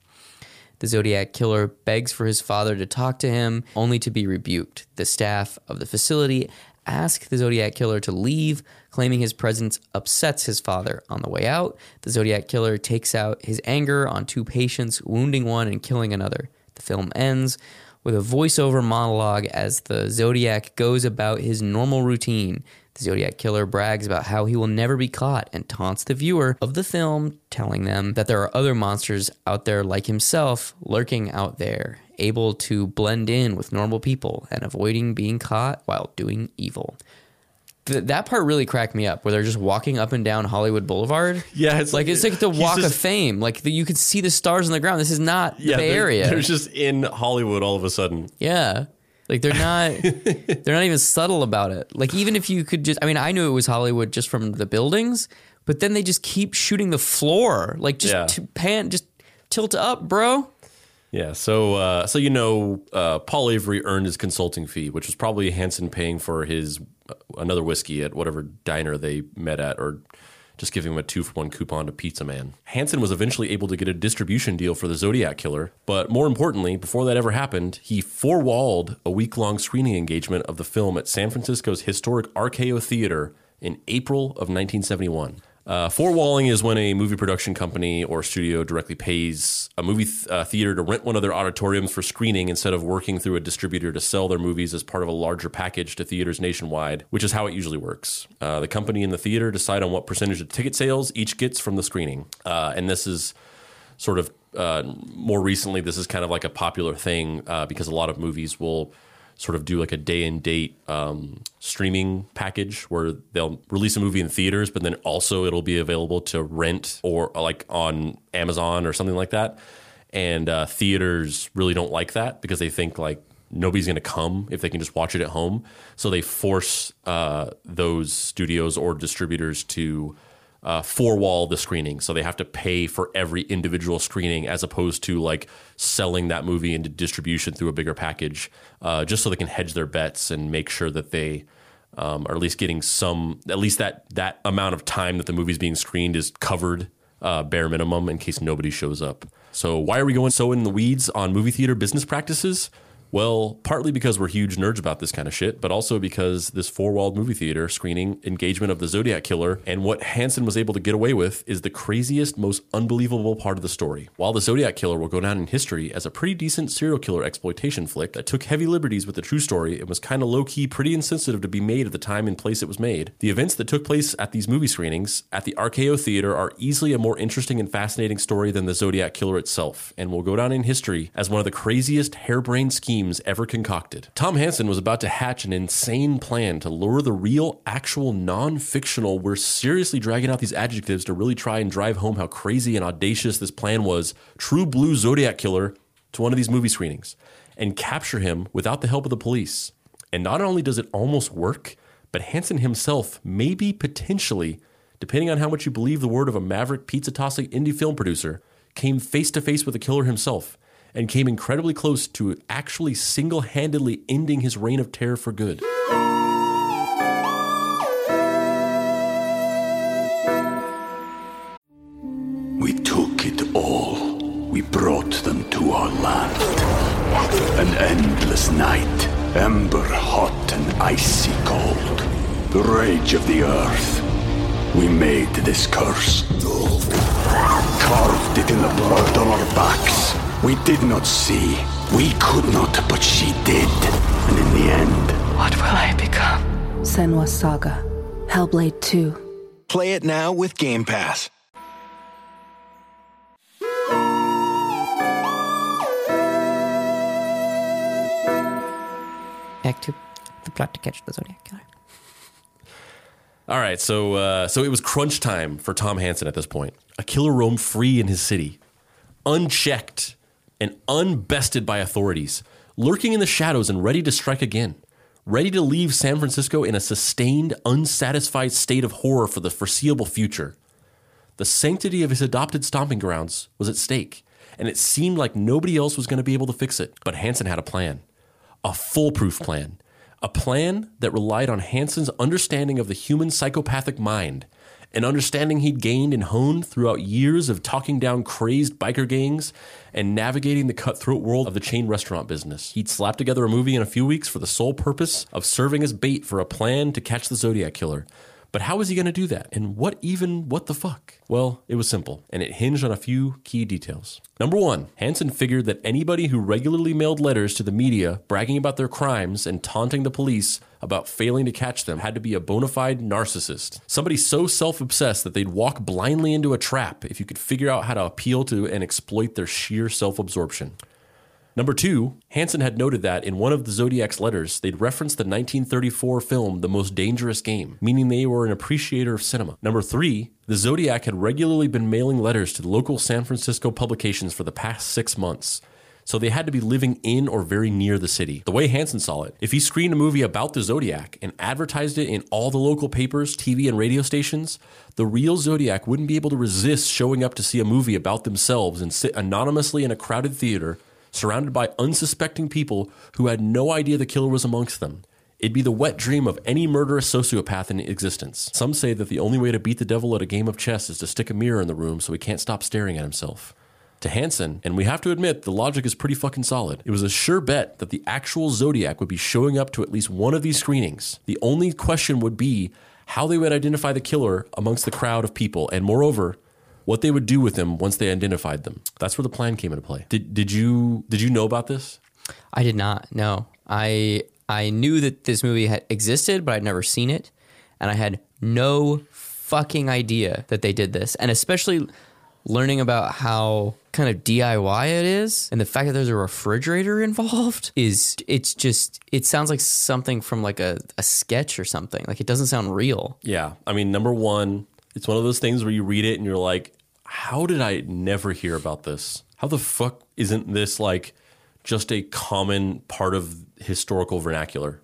The Zodiac killer begs for his father to talk to him, only to be rebuked. The staff of the facility ask the Zodiac killer to leave, claiming his presence upsets his father. On the way out, the Zodiac killer takes out his anger on two patients, wounding one and killing another. The film ends with a voiceover monologue as the Zodiac goes about his normal routine. The Zodiac killer brags about how he will never be caught and taunts the viewer of the film, telling them that there are other monsters out there like himself lurking out there, able to blend in with normal people and avoiding being caught while doing evil. Th- that part really cracked me up, where they're just walking up and down Hollywood Boulevard. Yeah, it's like it's like the Walk of Fame. Like the, you could see the stars on the ground. This is not the Bay they're- Area. They're just in Hollywood all of a sudden. Yeah. Like they're not they're not even subtle about it. Like even if you could just I mean I knew it was Hollywood just from the buildings, but then they just keep shooting the floor. Like just Yeah. to pan just tilt up, bro. Yeah, so uh, so you know, uh, Paul Avery earned his consulting fee, which was probably Hanson paying for his uh, another whiskey at whatever diner they met at, or just giving him a two for one coupon to Pizza Man. Hanson was eventually able to get a distribution deal for the Zodiac Killer, but more importantly, before that ever happened, he four walled a week long screening engagement of the film at San Francisco's historic RKO Theater in April of 1971. Uh, Four-walling is when a movie production company or studio directly pays a movie th- uh, theater to rent one of their auditoriums for screening instead of working through a distributor to sell their movies as part of a larger package to theaters nationwide, which is how it usually works. Uh, the company and the theater decide on what percentage of ticket sales each gets from the screening. Uh, and this is sort of uh, more recently, this is kind of like a popular thing uh, because a lot of movies will sort of do like a day and date um, streaming package where they'll release a movie in theaters, but then also it'll be available to rent or like on Amazon or something like that. And uh, theaters really don't like that because they think like nobody's going to come if they can just watch it at home. So they force uh, those studios or distributors to uh, four wall the screening. So they have to pay for every individual screening as opposed to like selling that movie into distribution through a bigger package, uh, just so they can hedge their bets and make sure that they um, are at least getting some, at least that that amount of time that the movie's being screened is covered uh, bare minimum in case nobody shows up. So why are we going so in the weeds on movie theater business practices? Well, partly because we're huge nerds about this kind of shit, but also because this four walled movie theater screening engagement of the Zodiac Killer and what Hanson was able to get away with is the craziest, most unbelievable part of the story. While the Zodiac Killer will go down in history as a pretty decent serial killer exploitation flick that took heavy liberties with the true story and was kind of low key pretty insensitive to be made at the time and place it was made, the events that took place at these movie screenings at the RKO Theater are easily a more interesting and fascinating story than the Zodiac Killer itself, and will go down in history as one of the craziest harebrained schemes ever concocted. Tom Hanson was about to hatch an insane plan to lure the real, actual, non fictional, we're seriously dragging out these adjectives to really try and drive home how crazy and audacious this plan was, true blue Zodiac Killer, to one of these movie screenings and capture him without the help of the police. And not only does it almost work, but Hanson himself, maybe potentially, depending on how much you believe the word of a maverick pizza tossing indie film producer, came face to face with the killer himself and came incredibly close to actually single handedly ending his reign of terror for good. We took it all. We brought them to our land. An endless night, ember hot and icy cold. The rage of the earth. We made this curse. Carved it in the blood on our backs. We did not see. We could not, but she did. And in the end, What will I become? Senua's Saga. Hellblade 2. Play it now with Game Pass. Act two, the plot to catch the Zodiac killer. All right, so uh, so it was crunch time for Tom Hanson at this point. A killer roamed free in his city, unchecked and unbested by authorities, lurking in the shadows and ready to strike again, ready to leave San Francisco in a sustained, unsatisfied state of horror for the foreseeable future. The sanctity of his adopted stomping grounds was at stake, and it seemed like nobody else was going to be able to fix it. But Hanson had a plan, a foolproof plan, a plan that relied on Hanson's understanding of the human psychopathic mind, an understanding he'd gained and honed throughout years of talking down crazed biker gangs and navigating the cutthroat world of the chain restaurant business. He'd slapped together a movie in a few weeks for the sole purpose of serving as bait for a plan to catch the Zodiac Killer. But how was he going to do that? And what even, what the fuck? Well, it was simple, and it hinged on a few key details. Number one, Hanson figured that anybody who regularly mailed letters to the media bragging about their crimes and taunting the police about failing to catch them had to be a bona fide narcissist. Somebody so self obsessed that they'd walk blindly into a trap if you could figure out how to appeal to and exploit their sheer self absorption. Number two, Hanson had noted that in one of the Zodiac's letters, they'd referenced the 1934 film The Most Dangerous Game, meaning they were an appreciator of cinema. Number three, the Zodiac had regularly been mailing letters to local San Francisco publications for the past six months. So they had to be living in or very near the city. The way Hanson saw it, if he screened a movie about the Zodiac and advertised it in all the local papers, TV, and radio stations, the real Zodiac wouldn't be able to resist showing up to see a movie about themselves and sit anonymously in a crowded theater surrounded by unsuspecting people who had no idea the killer was amongst them. It'd be the wet dream of any murderous sociopath in existence. Some say that the only way to beat the devil at a game of chess is to stick a mirror in the room so he can't stop staring at himself. To Hanson, and we have to admit the logic is pretty fucking solid. It was a sure bet that the actual Zodiac would be showing up to at least one of these screenings. The only question would be how they would identify the killer amongst the crowd of people, and moreover, what they would do with them once they identified them. That's where the plan came into play. Did did you did you know about this? I did not. No, I I knew that this movie had existed, but I'd never seen it, and I had no fucking idea that they did this, and especially learning about how kind of DIY it is, and the fact that there's a refrigerator involved is it's just it sounds like something from like a, a sketch or something. Like it doesn't sound real. Yeah, I mean, number one, it's one of those things where you read it and you're like, how did I never hear about this? How the fuck isn't this like just a common part of historical vernacular?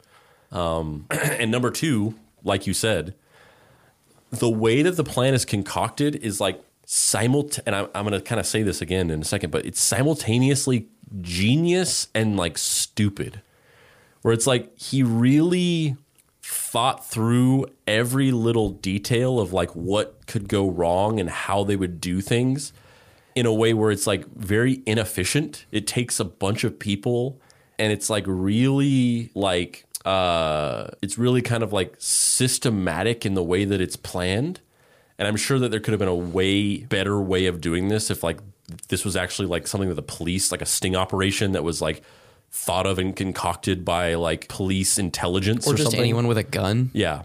Um, and number two, like you said, the way that the plan is concocted is like simult and I'm, I'm going to kind of say this again in a second, but it's simultaneously genius and like stupid. Where it's like he really thought through every little detail of like what could go wrong and how they would do things in a way where it's like very inefficient. It takes a bunch of people and it's like really like uh it's really kind of like systematic in the way that it's planned. And I'm sure that there could have been a way better way of doing this if like this was actually like something that the police like a sting operation that was like thought of and concocted by like police intelligence Or, or, just something. anyone with a gun. Yeah.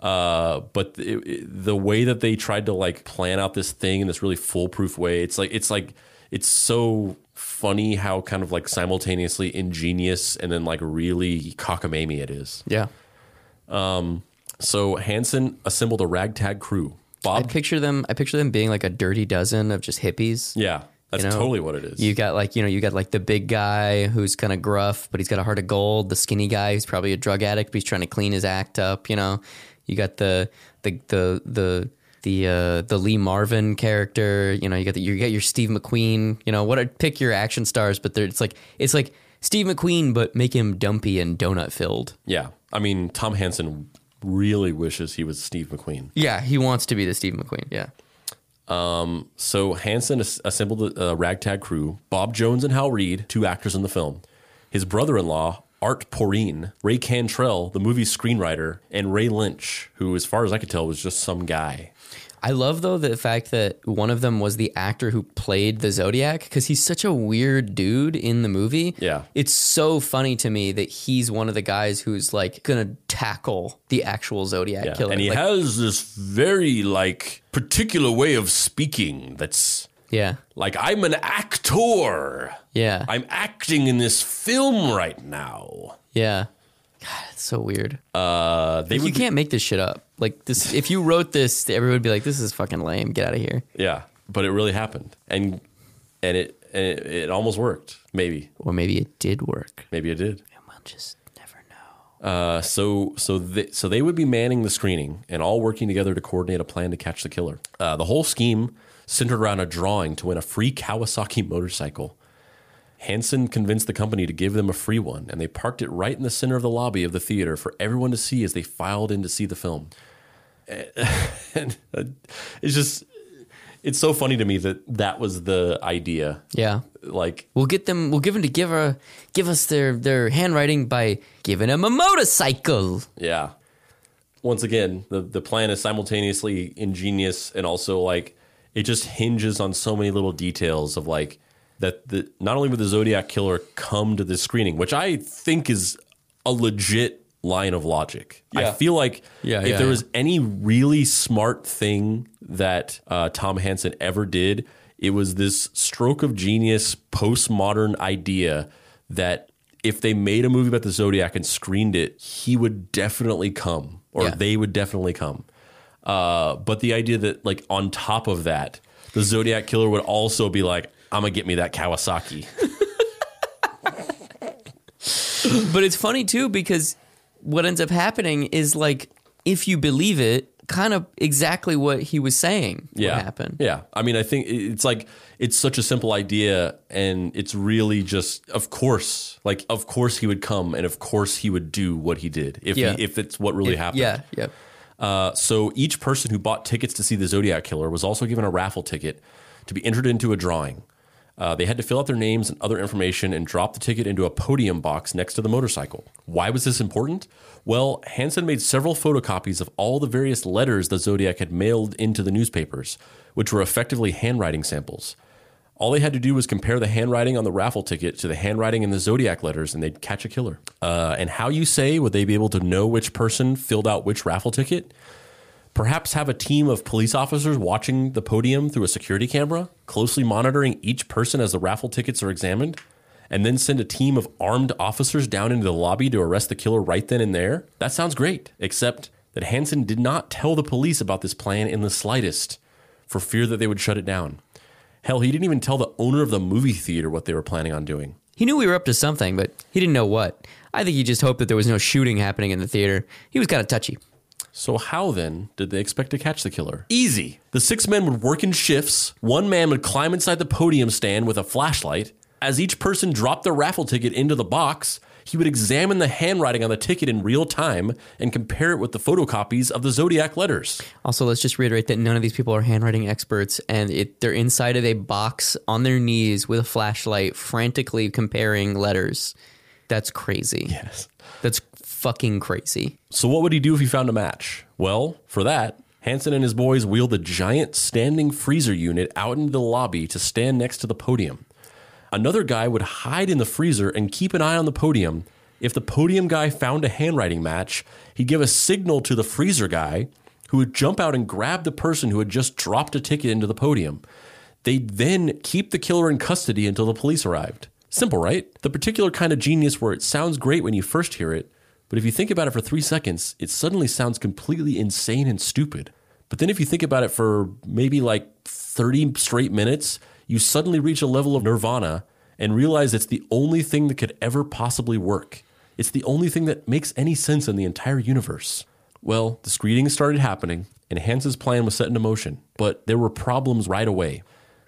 Uh, but it, it- the way that they tried to like plan out this thing in this really foolproof way, it's like it's like it's so funny how kind of like simultaneously ingenious and then like really cockamamie it is. Yeah. Um. So Hanson assembled a ragtag crew. Bob, I picture them. I picture them being like a dirty dozen of just hippies. yeah, that's you know, totally what it is. You got like you know you got like the big guy who's kind of gruff, but he's got a heart of gold. The skinny guy who's probably a drug addict, but he's trying to clean his act up. You know, you got the the the the the uh, the Lee Marvin character. You know, you got the, you got your Steve McQueen. You know, what a pick your action stars, but they're- it's like it's like Steve McQueen, but make him dumpy and donut filled. Yeah. I mean, Tom Hanson really wishes he was Steve McQueen. Yeah, he wants to be the Steve McQueen. Yeah. Um, so Hanson assembled a uh, ragtag crew Bob Jones and Hal Reed, two actors in the film, his brother in law, Art Porine, Ray Cantrell, the movie's screenwriter, and Ray Lynch, who, as far as I could tell, was just some guy. I love though the fact that one of them was the actor who played the Zodiac because he's such a weird dude in the movie. Yeah. it's so funny to me that he's one of the guys who's like gonna tackle the actual Zodiac Yeah. killer. And he Like, has this very, like, particular way of speaking that's yeah, like, I'm an actor. yeah, I'm acting in this film right now. yeah. God, it's so weird. Uh, they Like, you be- can't make this shit up. Like this, if you wrote this, everyone would be like, "This is fucking lame. Get out of here." yeah, but it really happened, and and it and it, it almost worked. Maybe, Or maybe it did work. maybe it did. And we'll just never know. Uh, so so they, so they would be manning the screening and all working together to coordinate a plan to catch the killer. Uh, the whole scheme centered around a drawing to win a free Kawasaki motorcycle. Hanson convinced the company to give them a free one, and they parked it right in the center of the lobby of the theater for everyone to see as they filed in to see the film. And uh, it's just, it's so funny to me that that was the idea. Yeah. Like, We'll get them. We'll give them to give a give us their their handwriting by giving them a motorcycle. Yeah. Once again, the the plan is simultaneously ingenious and also like it just hinges on so many little details of like that the not only would the Zodiac killer come to this screening, which I think is a legit line of logic. I feel like Yeah, if yeah, there yeah. was any really smart thing that uh, Tom Hanson ever did, it was this stroke of genius postmodern idea that if they made a movie about the Zodiac and screened it, he would definitely come, or Yeah. they would definitely come. Uh, but the idea that, like, on top of that, the Zodiac killer would also be like, "I'm gonna get me that Kawasaki." But it's funny too because what ends up happening is like if you believe it, kind of exactly what he was saying yeah, would happen. Yeah, I mean, I think it's like it's such a simple idea, and it's really just, of course, like, of course he would come, and of course he would do what he did if Yeah. he, if it's what really happened. Yeah, yeah. Uh, so each person who bought tickets to see the Zodiac Killer was also given a raffle ticket to be entered into a drawing. Uh, they had to fill out their names and other information and drop the ticket into a podium box next to the motorcycle. Why was this important? Well, Hanson made several photocopies of all the various letters the Zodiac had mailed into the newspapers, which were effectively handwriting samples. All they had to do was compare the handwriting on the raffle ticket to the handwriting in the Zodiac letters, and they'd catch a killer. Uh, and how you say would they be able to know which person filled out which raffle ticket? Perhaps have a team of police officers watching the podium through a security camera, closely monitoring each person as the raffle tickets are examined, and then send a team of armed officers down into the lobby to arrest the killer right then and there? That sounds great, except that Hanson did not tell the police about this plan in the slightest for fear that they would shut it down. Hell, he didn't even tell the owner of the movie theater what they were planning on doing. He knew we were up to something, but he didn't know what. I think he just hoped that there was no shooting happening in the theater. He was kind of touchy. So, how then did they expect to catch the killer? Easy. The six men would work in shifts. One man would climb inside the podium stand with a flashlight. As each person dropped their raffle ticket into the box, he would examine the handwriting on the ticket in real time and compare it with the photocopies of the zodiac letters. Also, let's just reiterate that none of these people are handwriting experts, and it, they're inside of a box on their knees with a flashlight, frantically comparing letters. That's crazy. Yes. That's fucking crazy. So, what would he do if he found a match? Well, for that, Hanson and his boys wheeled a giant standing freezer unit out into the lobby to stand next to the podium. Another guy would hide in the freezer and keep an eye on the podium. If the podium guy found a handwriting match, he'd give a signal to the freezer guy who would jump out and grab the person who had just dropped a ticket into the podium. They'd then keep the killer in custody until the police arrived. Simple, right? The particular kind of genius where it sounds great when you first hear it, but if you think about it for three seconds, it suddenly sounds completely insane and stupid. But then if you think about it for maybe like 30 straight minutes, you suddenly reach a level of nirvana and realize it's the only thing that could ever possibly work. It's the only thing that makes any sense in the entire universe. Well, the screenings started happening, and Hans's plan was set into motion, but there were problems right away.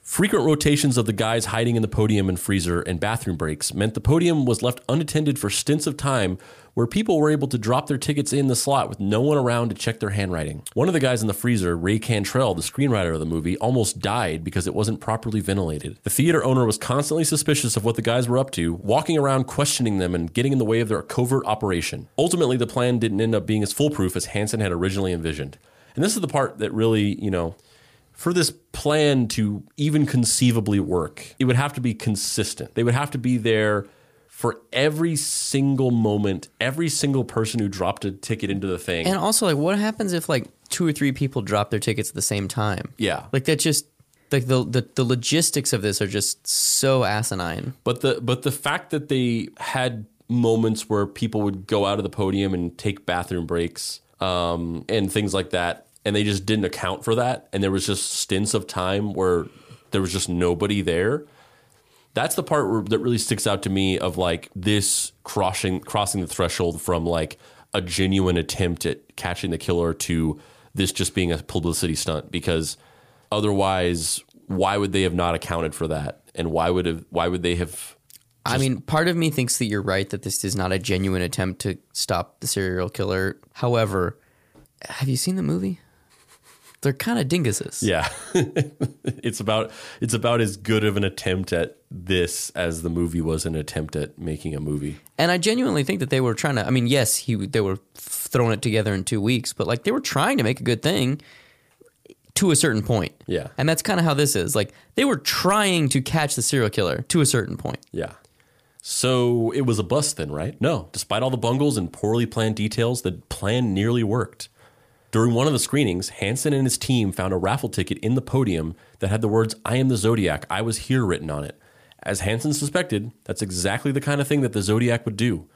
Frequent rotations of the guys hiding in the podium and freezer and bathroom breaks meant the podium was left unattended for stints of time where people were able to drop their tickets in the slot with no one around to check their handwriting. One of the guys in the freezer, Ray Cantrell, the screenwriter of the movie, almost died because it wasn't properly ventilated. The theater owner was constantly suspicious of what the guys were up to, walking around questioning them and getting in the way of their covert operation. Ultimately, the plan didn't end up being as foolproof as Hanson had originally envisioned. And this is the part that really, you know, for this plan to even conceivably work, it would have to be consistent. They would have to be there for every single moment, every single person who dropped a ticket into the thing. And also, like, what happens if like two or three people drop their tickets at the same time? Yeah. like that just like the the, the logistics of this are just so asinine. But the but the fact that they had moments where people would go out of the podium and take bathroom breaks um, and things like that, and they just didn't account for that, and there was just stints of time where there was just nobody there. That's the part where, that really sticks out to me of like this crossing crossing the threshold from like a genuine attempt at catching the killer to this just being a publicity stunt because otherwise why would they have not accounted for that and why would have why would they have I mean, part of me thinks that you're right that this is not a genuine attempt to stop the serial killer. However, have you seen the movie? They're kind of dinguses. Yeah, it's about it's about as good of an attempt at this as the movie was an attempt at making a movie. And I genuinely think that they were trying to. I mean, yes, he they were throwing it together in two weeks, but like they were trying to make a good thing to a certain point. Yeah. and that's kind of how this is. Like they were trying to catch the serial killer to a certain point. Yeah. So it was a bust then, right? No. Despite all the bungles and poorly planned details, the plan nearly worked. During one of the screenings, Hanson and his team found a raffle ticket in the podium that had the words, I am the Zodiac, I was here written on it. As Hanson suspected, that's exactly the kind of thing that the Zodiac would do.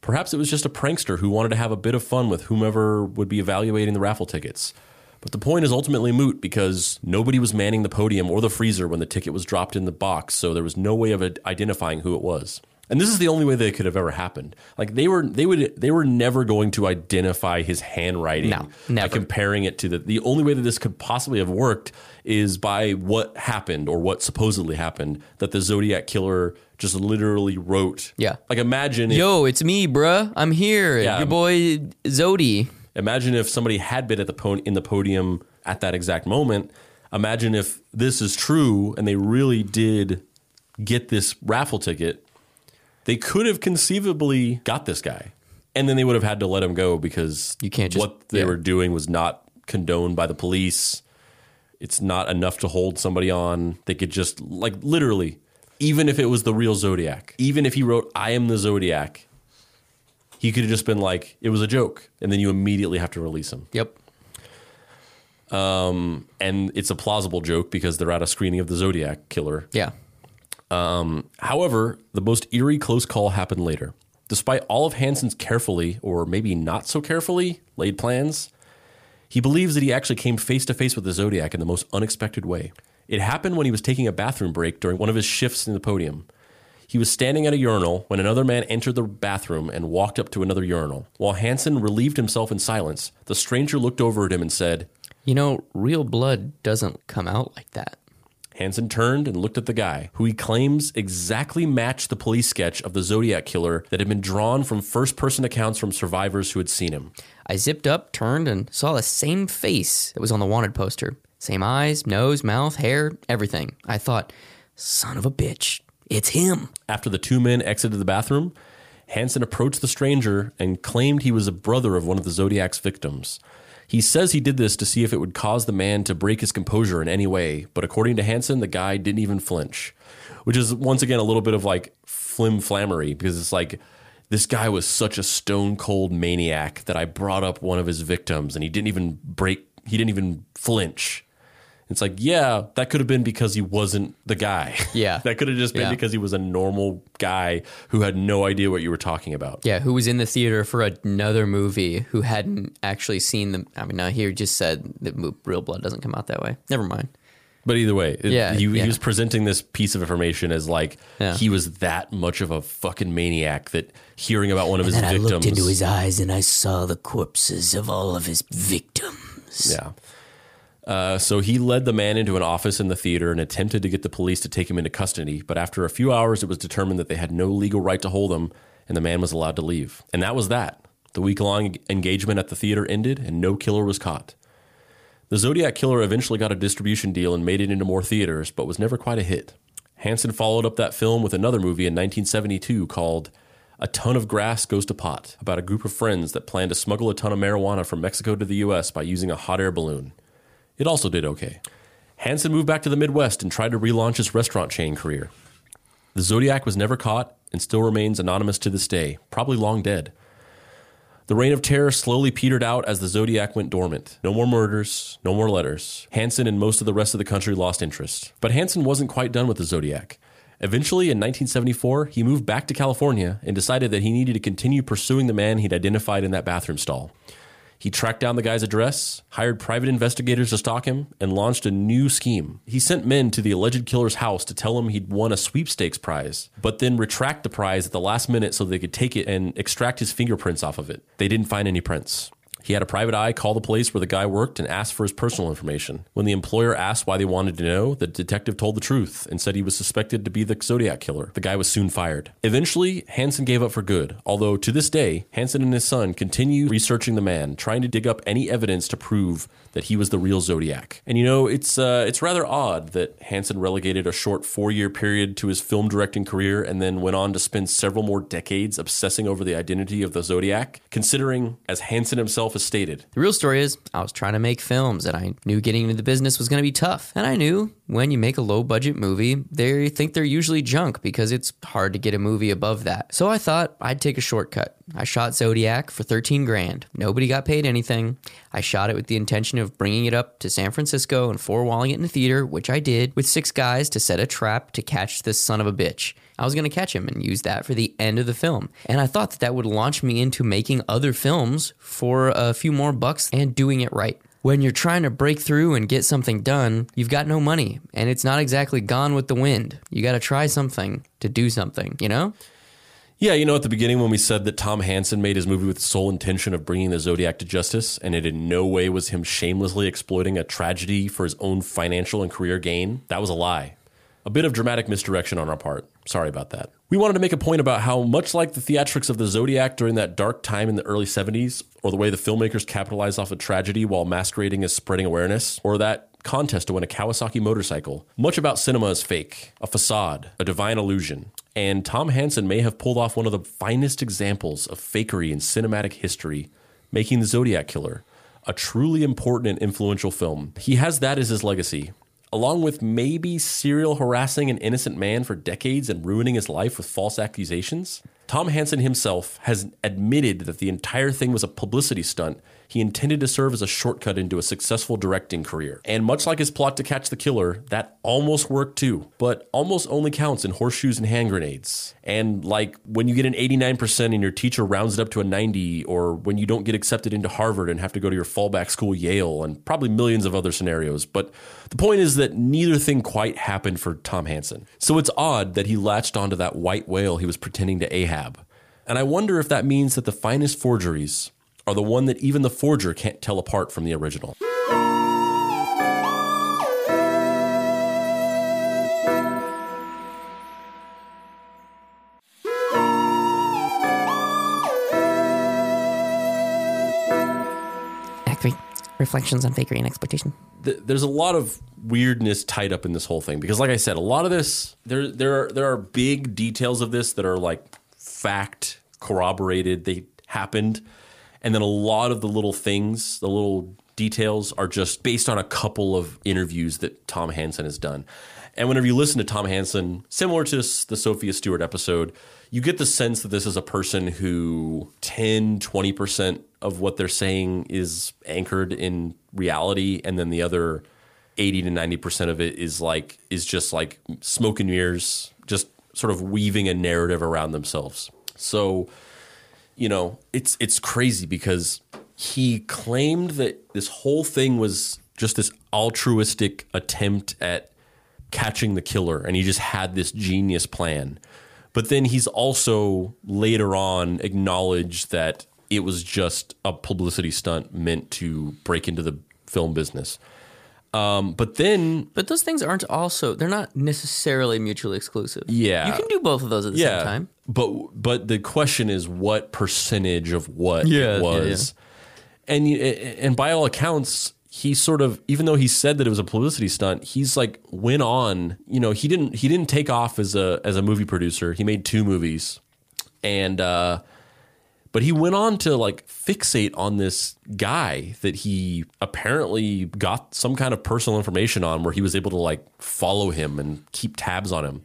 Perhaps it was just a prankster who wanted to have a bit of fun with whomever would be evaluating the raffle tickets. But the point is ultimately moot because nobody was manning the podium or the freezer when the ticket was dropped in the box, so there was no way of identifying who it was. And this is the only way that it could have ever happened. Like they were, they would, they were never going to identify his handwriting No, never. by comparing it to the. The only way that this could possibly have worked is by what happened or what supposedly happened that the Zodiac killer just literally wrote. Yeah. like imagine if, Yo, it's me, bruh. I'm here. Yeah. Your boy Zodi. Imagine if somebody had been at the po- in the podium at that exact moment. Imagine if this is true and they really did get this raffle ticket. They could have conceivably got this guy, and then they would have had to let him go because You can't just- what they yeah. were doing was not condoned by the police. It's not enough to hold somebody on. They could just like literally, even if it was the real Zodiac, even if he wrote "I am the Zodiac," he could have just been like, "It was a joke," and then you immediately have to release him Yep. Um, and it's a plausible joke because they're at a screening of the Zodiac killer. Yeah. Um, however, the most eerie close call happened later. Despite all of Hanson's carefully, or maybe not so carefully, laid plans, he believes that he actually came face to face with the Zodiac in the most unexpected way. It happened when he was taking a bathroom break during one of his shifts in the podium. He was standing at a urinal when another man entered the bathroom and walked up to another urinal. While Hanson relieved himself in silence, the stranger looked over at him and said, You know, real blood doesn't come out like that. Hanson turned and looked at the guy, who he claims exactly matched the police sketch of the Zodiac killer that had been drawn from first person accounts from survivors who had seen him. I zipped up, turned, and saw the same face that was on the wanted poster. Same eyes, nose, mouth, hair, everything. I thought, son of a bitch, it's him. After the two men exited the bathroom, Hanson approached the stranger and claimed he was a brother of one of the Zodiac's victims. He says he did this to see if it would cause the man to break his composure in any way, but according to Hanson, the guy didn't even flinch, which is once again a little bit of like flim flammery because it's like this guy was such a stone cold maniac that I brought up one of his victims and he didn't even break, he didn't even flinch. It's like, yeah, that could have been because he wasn't the guy. Yeah. that could have just been Yeah. because he was a normal guy who had no idea what you were talking about. Yeah, who was in the theater for another movie who hadn't actually seen the. I mean, no, he just said that real blood doesn't come out that way. Never mind. But either way, it- Yeah, he, yeah. he was presenting this piece of information as like Yeah. he was that much of a fucking maniac that hearing about one of his And I victims. looked into his eyes and I saw the corpses of all of his victims. Yeah. Uh, so he led the man into an office in the theater and attempted to get the police to take him into custody. But after a few hours, it was determined that they had no legal right to hold him, and the man was allowed to leave. And that was that. The week long engagement at the theater ended, and no killer was caught. The Zodiac Killer eventually got a distribution deal and made it into more theaters, but was never quite a hit. Hanson followed up that film with another movie in 1972 called A Ton of Grass Goes to Pot, about a group of friends that plan to smuggle a ton of marijuana from Mexico to the U.S. by using a hot air balloon. It also did okay. Hanson moved back to the Midwest and tried to relaunch his restaurant chain career. The Zodiac was never caught and still remains anonymous to this day, probably long dead. The reign of terror slowly petered out as the Zodiac went dormant. No more murders, no more letters. Hanson and most of the rest of the country lost interest. But Hanson wasn't quite done with the Zodiac. Eventually, in 1974, he moved back to California and decided that he needed to continue pursuing the man he'd identified in that bathroom stall. He tracked down the guy's address, hired private investigators to stalk him, and launched a new scheme. He sent men to the alleged killer's house to tell him he'd won a sweepstakes prize, but then retract the prize at the last minute so they could take it and extract his fingerprints off of it. They didn't find any prints. He had a private eye call the place where the guy worked and asked for his personal information. When the employer asked why they wanted to know, the detective told the truth and said he was suspected to be the Zodiac killer. The guy was soon fired. Eventually, Hanson gave up for good, although to this day, Hanson and his son continue researching the man, trying to dig up any evidence to prove that he was the real Zodiac. And you know, it's uh, it's rather odd that Hanson relegated a short four-year period to his film directing career and then went on to spend several more decades obsessing over the identity of the Zodiac, considering, as Hanson himself has stated, The real story is, I was trying to make films and I knew getting into the business was going to be tough. And I knew when you make a low budget movie, they think they're usually junk because it's hard to get a movie above that. So I thought I'd take a shortcut. I shot Zodiac for 13 grand. Nobody got paid anything. I shot it with the intention of bringing it up to San Francisco and four walling it in the theater, which I did with six guys to set a trap to catch this son of a bitch. I was going to catch him and use that for the end of the film. And I thought that that would launch me into making other films for a few more bucks and doing it right. When you're trying to break through and get something done, you've got no money and it's not exactly gone with the wind. You got to try something to do something, you know? Yeah, you know, at the beginning when we said that Tom Hanson made his movie with the sole intention of bringing the Zodiac to justice, and it in no way was him shamelessly exploiting a tragedy for his own financial and career gain, that was a lie. A bit of dramatic misdirection on our part. Sorry about that. We wanted to make a point about how, much like the theatrics of the Zodiac during that dark time in the early 70s, or the way the filmmakers capitalized off of tragedy while masquerading as spreading awareness, or that contest to win a Kawasaki motorcycle, much about cinema is fake, a facade, a divine illusion. And Tom Hanson may have pulled off one of the finest examples of fakery in cinematic history, making The Zodiac Killer, a truly important and influential film. He has that as his legacy, along with maybe serial harassing an innocent man for decades and ruining his life with false accusations. Tom Hanson himself has admitted that the entire thing was a publicity stunt he intended to serve as a shortcut into a successful directing career. And much like his plot to catch the killer, that almost worked too, but almost only counts in horseshoes and hand grenades. And like when you get an 89% and your teacher rounds it up to a 90, or when you don't get accepted into Harvard and have to go to your fallback school, Yale, and probably millions of other scenarios. But the point is that neither thing quite happened for Tom Hanson. So it's odd that he latched onto that white whale he was pretending to Ahab. And I wonder if that means that the finest forgeries are the one that even the forger can't tell apart from the original. Act 3 Reflections on Fakery and Exploitation. there's a lot of weirdness tied up in this whole thing because like I said a lot of this there there are there are big details of this that are like fact corroborated they happened and then a lot of the little things the little details are just based on a couple of interviews that Tom Hanson has done. And whenever you listen to Tom Hanson similar to the Sophia Stewart episode you get the sense that this is a person who 10 20% of what they're saying is anchored in reality and then the other 80 to 90% of it is like is just like smoke and mirrors just sort of weaving a narrative around themselves. So you know it's it's crazy because he claimed that this whole thing was just this altruistic attempt at catching the killer and he just had this genius plan but then he's also later on acknowledged that it was just a publicity stunt meant to break into the film business. Um, but then But those things aren't also they're not necessarily mutually exclusive. Yeah. You can do both of those at the yeah, same time. But but the question is what percentage of what Yeah, it yeah, was, and and by all accounts, he sort of even though he said that it was a publicity stunt, he's like went on. You know, he didn't he didn't take off as a as a movie producer. He made two movies, and uh, but he went on to like fixate on this guy that he apparently got some kind of personal information on, where he was able to like follow him and keep tabs on him.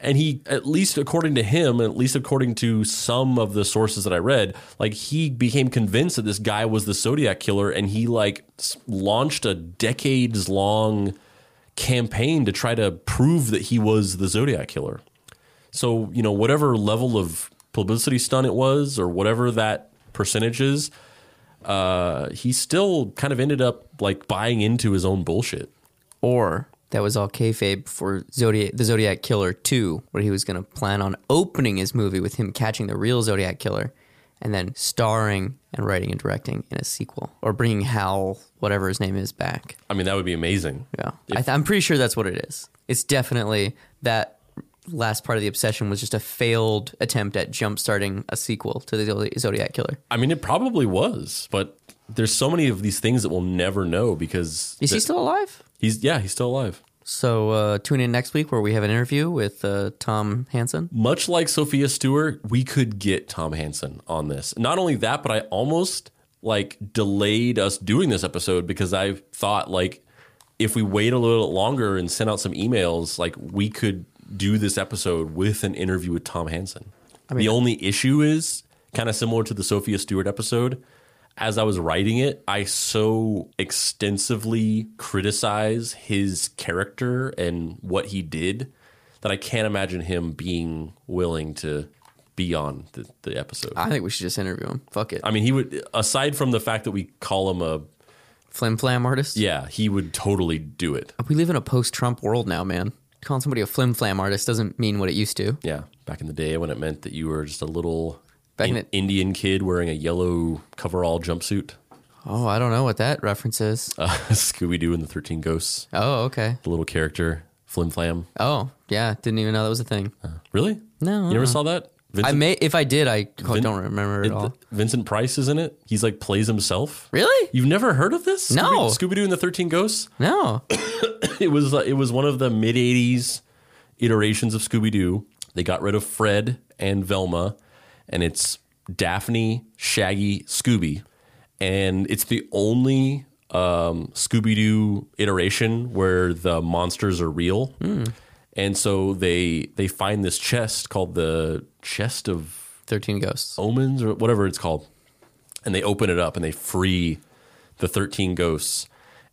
And he, at least according to him, at least according to some of the sources that I read, like he became convinced that this guy was the Zodiac killer, and he like launched a decades long campaign to try to prove that he was the Zodiac killer. So, you know, whatever level of publicity stunt it was, or whatever that percentage is, uh, he still kind of ended up like buying into his own bullshit. Or that was all kayfabe for Zodiac, the Zodiac Killer 2, where he was going to plan on opening his movie with him catching the real Zodiac Killer and then starring and writing and directing in a sequel or bringing Hal, whatever his name is, back. I mean, that would be amazing. Yeah. I th- I'm pretty sure that's what it is. It's definitely that last part of the obsession was just a failed attempt at jump starting a sequel to the Zodiac Killer. I mean, it probably was, but there's so many of these things that we'll never know because Is he still alive? He's yeah, he's still alive. So uh, tune in next week where we have an interview with uh, Tom Hanson. Much like Sophia Stewart, we could get Tom Hanson on this. Not only that, but I almost like delayed us doing this episode because I thought like if we wait a little longer and send out some emails, like we could do this episode with an interview with Tom Hanson. the only issue is kind of similar to the Sophia Stewart episode. As I was writing it, I so extensively criticize his character and what he did that I can't imagine him being willing to be on the, the episode. I think we should just interview him. Fuck it. I mean, he would, aside from the fact that we call him a, Flim flam artist. yeah, he would totally do it. We live in a post Trump world now, man. Calling somebody a flim flam artist doesn't mean what it used to. Yeah, back in the day when it meant that you were just a little Back in in- Indian kid wearing a yellow coverall jumpsuit. Oh, I don't know what that reference is. Uh, Scooby Doo and the 13 Ghosts, Oh, okay. the little character, Flim Flam. Oh, yeah. Didn't even know that was a thing. Really? No, You never saw that? I may, if I did, I Vin- don't remember at it- all. Vincent Price is in it. He's like plays himself. Really? You've never heard of this? No. Scooby Doo and the 13 Ghosts? No. It was uh, it was one of the mid 80s iterations of Scooby Doo. They got rid of Fred and Velma and it's Daphne, Shaggy, Scooby. And it's the only um, Scooby Doo iteration where the monsters are real. And so they they find this chest called the chest of 13 Ghosts. omens or whatever it's called. And they open it up and they free the 13 ghosts.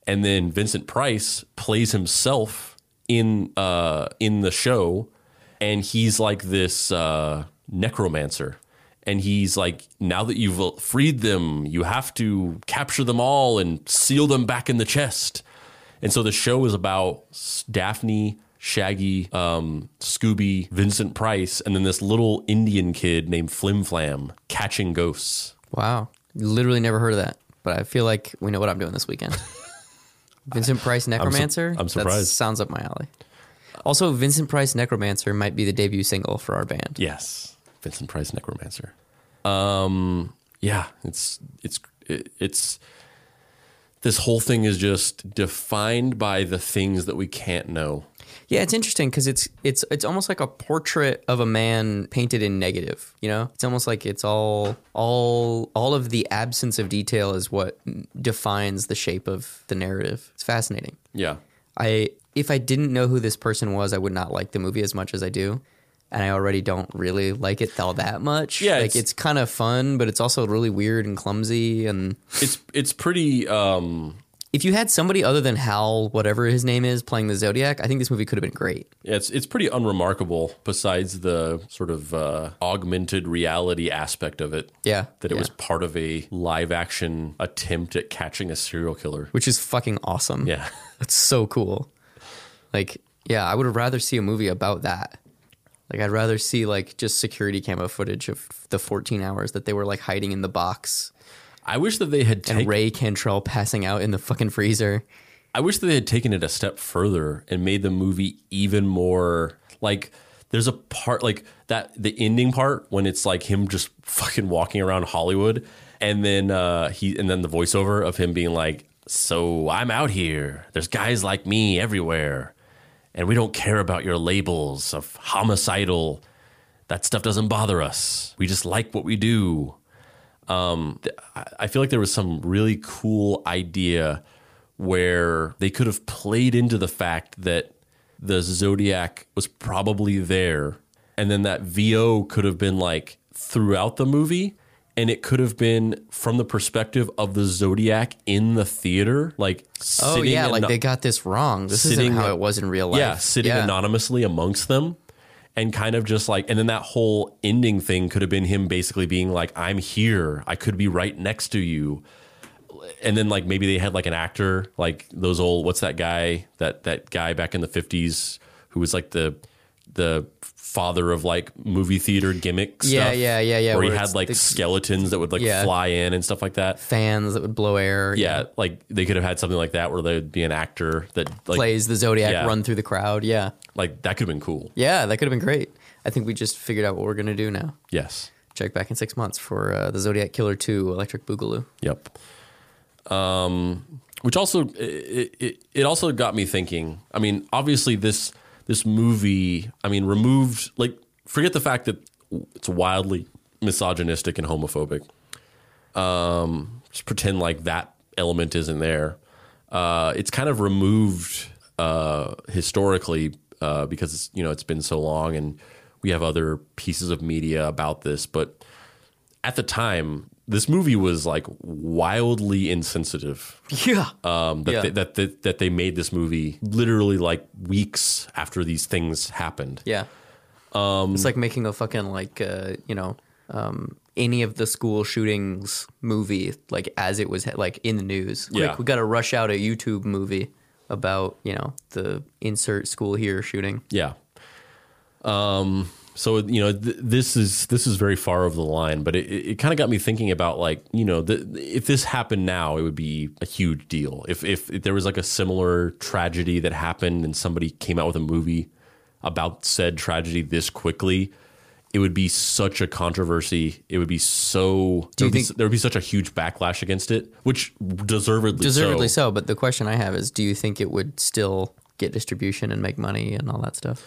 And then Vincent Price plays himself in uh in the show and he's like this uh necromancer. And he's like, now that you've freed them, you have to capture them all and seal them back in the chest. And so the show is about Daphne, Shaggy, um, Scooby, Vincent Price, and then this little Indian kid named Flim Flam catching ghosts. Wow. Literally never heard of that, but I feel like we know what I'm doing this weekend. Vincent Price Necromancer? I'm That surprised. sounds up my alley. Also, Vincent Price Necromancer might be the debut single for our band. Yes, Vincent Price Necromancer. Um, yeah, it's it's it, it's this whole thing is just defined by the things that we can't know. Yeah, it's interesting because it's it's it's almost like a portrait of a man painted in negative. You know, it's almost like it's all all all of the absence of detail is what defines the shape of the narrative. It's fascinating. Yeah, I if I didn't know who this person was, I would not like the movie as much as I do. And I already don't really like it all that much. Yeah, like it's- it's, kind of fun, but it's also really weird and clumsy. And it's it's pretty. Um, if you had somebody other than Hal, whatever his name is, playing the Zodiac, I think this movie could have been great. Yeah, it's it's pretty unremarkable. Besides the sort of uh, augmented reality aspect of it. Yeah, that it yeah. was part of a live action attempt at catching a serial killer. which is fucking awesome. Yeah. It's so cool. Like, yeah, I would have rather see a movie about that. Like, I'd rather see like just security camera footage of the 14 hours that they were like hiding in the box. I wish that they had and taken. Ray Cantrell passing out in the fucking freezer. I wish that they had taken it a step further and made the movie even more like. There's a part like that, the ending part when it's like him just fucking walking around Hollywood, and then uh, he and then the voiceover of him being like, "So I'm out here. There's guys like me everywhere, and we don't care about your labels of homicidal. That stuff doesn't bother us. We just like what we do." Um, I- feel like there was some really cool idea where they could have played into the fact that the Zodiac was probably there, and then that VO could have been like throughout the movie, and it could have been from the perspective of the Zodiac in the theater, like Oh yeah, like they got this wrong. This sitting- isn't how it was in real life. yeah, sitting Yeah. anonymously amongst them. And kind of just like, and then that whole ending thing could have been him basically being like, I'm here. I could be right next to you. And then like maybe they had like an actor, like those old, what's that guy, that, that guy back in the 50s who was like the, the father of like movie theater gimmicks. Yeah, stuff, yeah, yeah, yeah, Where he had like the- skeletons that would like Yeah. fly in and stuff like that. fans that would blow air. Yeah, like they could have had something like that where there'd be an actor that like plays the Zodiac Yeah. run through the crowd. Yeah, like that could have been cool. yeah, that could have been great. I think we just figured out what we're gonna do now. Yes. Check back in six months for uh, the Zodiac Killer Two: Electric Boogaloo. Yep. Um, which also it, it it also got me thinking. I mean, obviously this this movie. I mean, removed like forget the fact that it's wildly misogynistic and homophobic. Um, just pretend like that element isn't there. Uh, it's kind of removed uh, historically uh, because you know it's been so long, and we have other pieces of media about this, but at the time, this movie was like wildly insensitive. Yeah, Um, that, Yeah. they, that that that they made this movie literally like weeks after these things happened. yeah. Um, it's like making a fucking like uh, you know um, any of the school shootings movie like as it was like in the news. Quick, Yeah. we got to rush out a YouTube movie about you know the insert school here shooting. Yeah. Um. So you know, th- this is this is very far over the line, but it, it kind of got me thinking about like you know, the, if this happened now, it would be a huge deal. If, if if there was like a similar tragedy that happened and somebody came out with a movie about said tragedy this quickly, it would be such a controversy. It would be so Do there you would, be, think- there would be such a huge backlash against it, which deservedly Deservedly so. so, but the question I have is, do you think it would still get distribution and make money and all that stuff?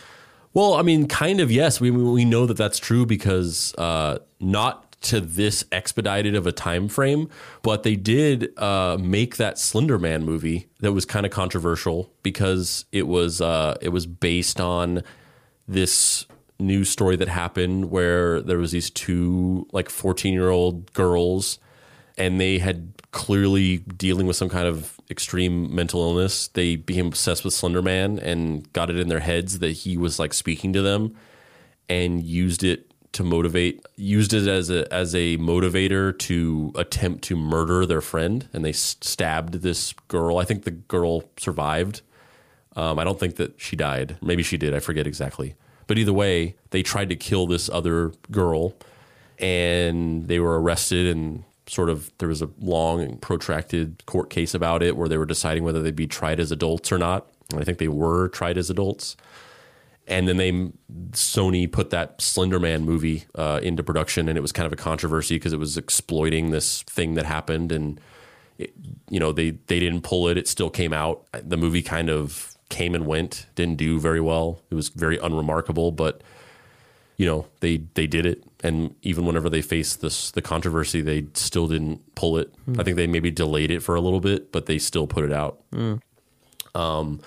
Well, I mean, kind of yes. We we know that that's true because uh, not to this expedited of a time frame, but they did uh, make that Slender Man movie that was kind of controversial because it was uh, it was based on this news story that happened where there was these two like 14 year old girls and they had clearly dealing with some kind of extreme mental illness. They became obsessed with Slender Man and got it in their heads that he was like speaking to them and used it to motivate used it as a as a motivator to attempt to murder their friend and they stabbed this girl. I think the girl survived. Um, I don't think that she died. Maybe she did. I forget exactly. But either way, they tried to kill this other girl and they were arrested and sort of there was a long and protracted court case about it where they were deciding whether they'd be tried as adults or not. And I think they were tried as adults. And then they Sony put that Slenderman movie uh, into production, and it was kind of a controversy because it was exploiting this thing that happened, and it, you know they they didn't pull it. It still came out. The movie kind of came and went, didn't do very well. It was very unremarkable, but you know they they did it. And even whenever they faced this the controversy they still didn't pull it. I think they maybe delayed it for a little bit but they still put it out. Um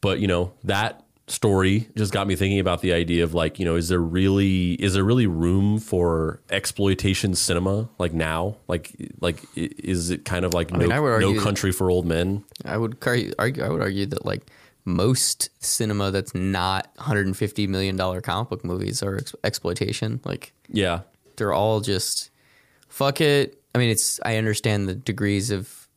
but you know that story just got me thinking about the idea of like you know is there really is there really room for exploitation cinema like now? Like like is it kind of like mean, no, I would no argue- country for old men? I would argue. I would argue that like most cinema that's not 150 million dollar comic book movies are ex- exploitation. Like yeah they're all just fuck it. I mean, it's I understand the degrees of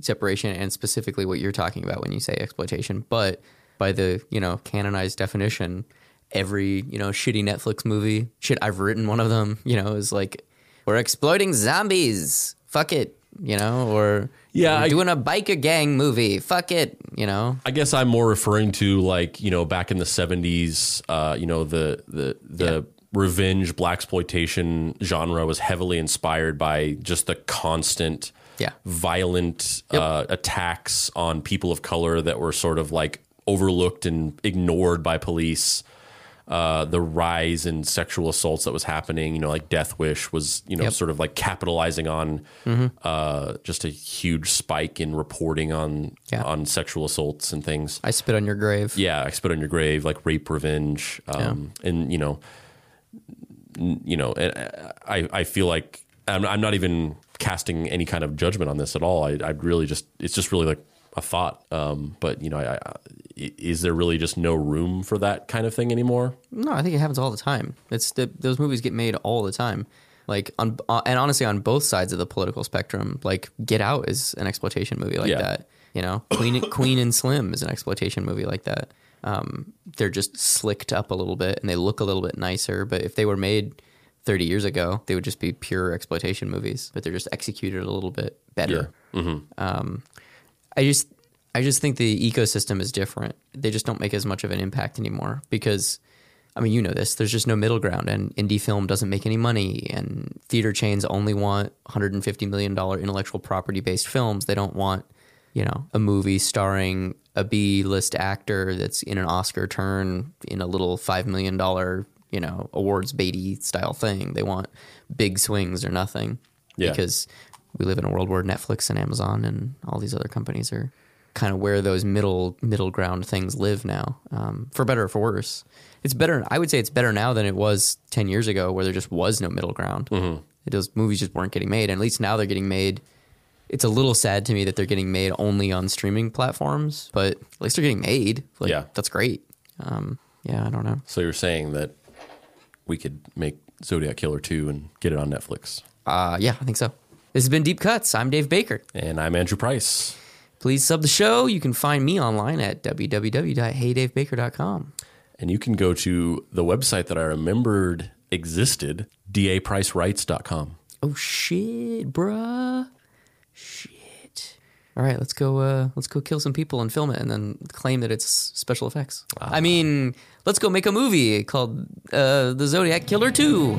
separation and specifically what you're talking about when you say exploitation, but by the you know canonized definition, every you know shitty Netflix movie, shit I've written one of them, you know, is like we're exploiting zombies. Fuck it. you know, or Yeah, we're I- doing a biker gang movie. Fuck it, you know. I guess I'm more referring to like you know back in the '70s, uh, you know the the the revenge black exploitation genre was heavily inspired by just the constant, Yeah. violent uh, attacks on people of color that were sort of like overlooked and ignored by police. Uh, the rise in sexual assaults that was happening, you know, like Death Wish was, you know, Yep. sort of like capitalizing on Mm-hmm. uh, just a huge spike in reporting on Yeah. on sexual assaults and things. I spit on your grave. Yeah, I spit on your grave, like rape revenge, um, and you know, n- you know, and uh, I I feel like I'm, I'm not even casting any kind of judgment on this at all. I I really just it's just really like a thought. Um, but you know, I, I, is there really just no room for that kind of thing anymore? No, I think it happens all the time. It's the, those movies get made all the time. Like on uh, and honestly on both sides of the political spectrum. Like Get Out is an exploitation movie like Yeah. that. You know, Queen Queen and Slim is an exploitation movie like that. Um, they're just slicked up a little bit and they look a little bit nicer. But if they were made 30 years ago, they would just be pure exploitation movies. But they're just executed a little bit better. Um, I just I just think the ecosystem is different. They just don't make as much of an impact anymore because I mean, you know this. There's just no middle ground, and indie film doesn't make any money, and theater chains only want 150 million dollar intellectual property based films. They don't want, you know, a movie starring a B list actor that's in an Oscar turn in a little five million dollar, you know, awards baity style thing. They want big swings or nothing Yeah. because we live in a world where Netflix and Amazon and all these other companies are kind of where those middle middle ground things live now, um, for better or for worse. It's better. I would say it's better now than it was ten years ago, where there just was no middle ground. Those movies just weren't getting made, and at least now they're getting made. It's a little sad to me that they're getting made only on streaming platforms, but at least they're getting made. Like, Yeah. that's great. Um, yeah, I don't know. So you're saying that we could make Zodiac Killer two and get it on Netflix? Uh, yeah, I think so. This has been Deep Cuts. I'm Dave Baker. And I'm Andrew Price. Please sub the show. You can find me online at www.heydavebaker.com. And you can go to the website that I remembered existed, dapricerights.com. Oh shit, bruh. Shit. All right, let's go uh let's go kill some people and film it and then claim that it's special effects. Ah. I mean, let's go make a movie called uh The Zodiac Killer 2.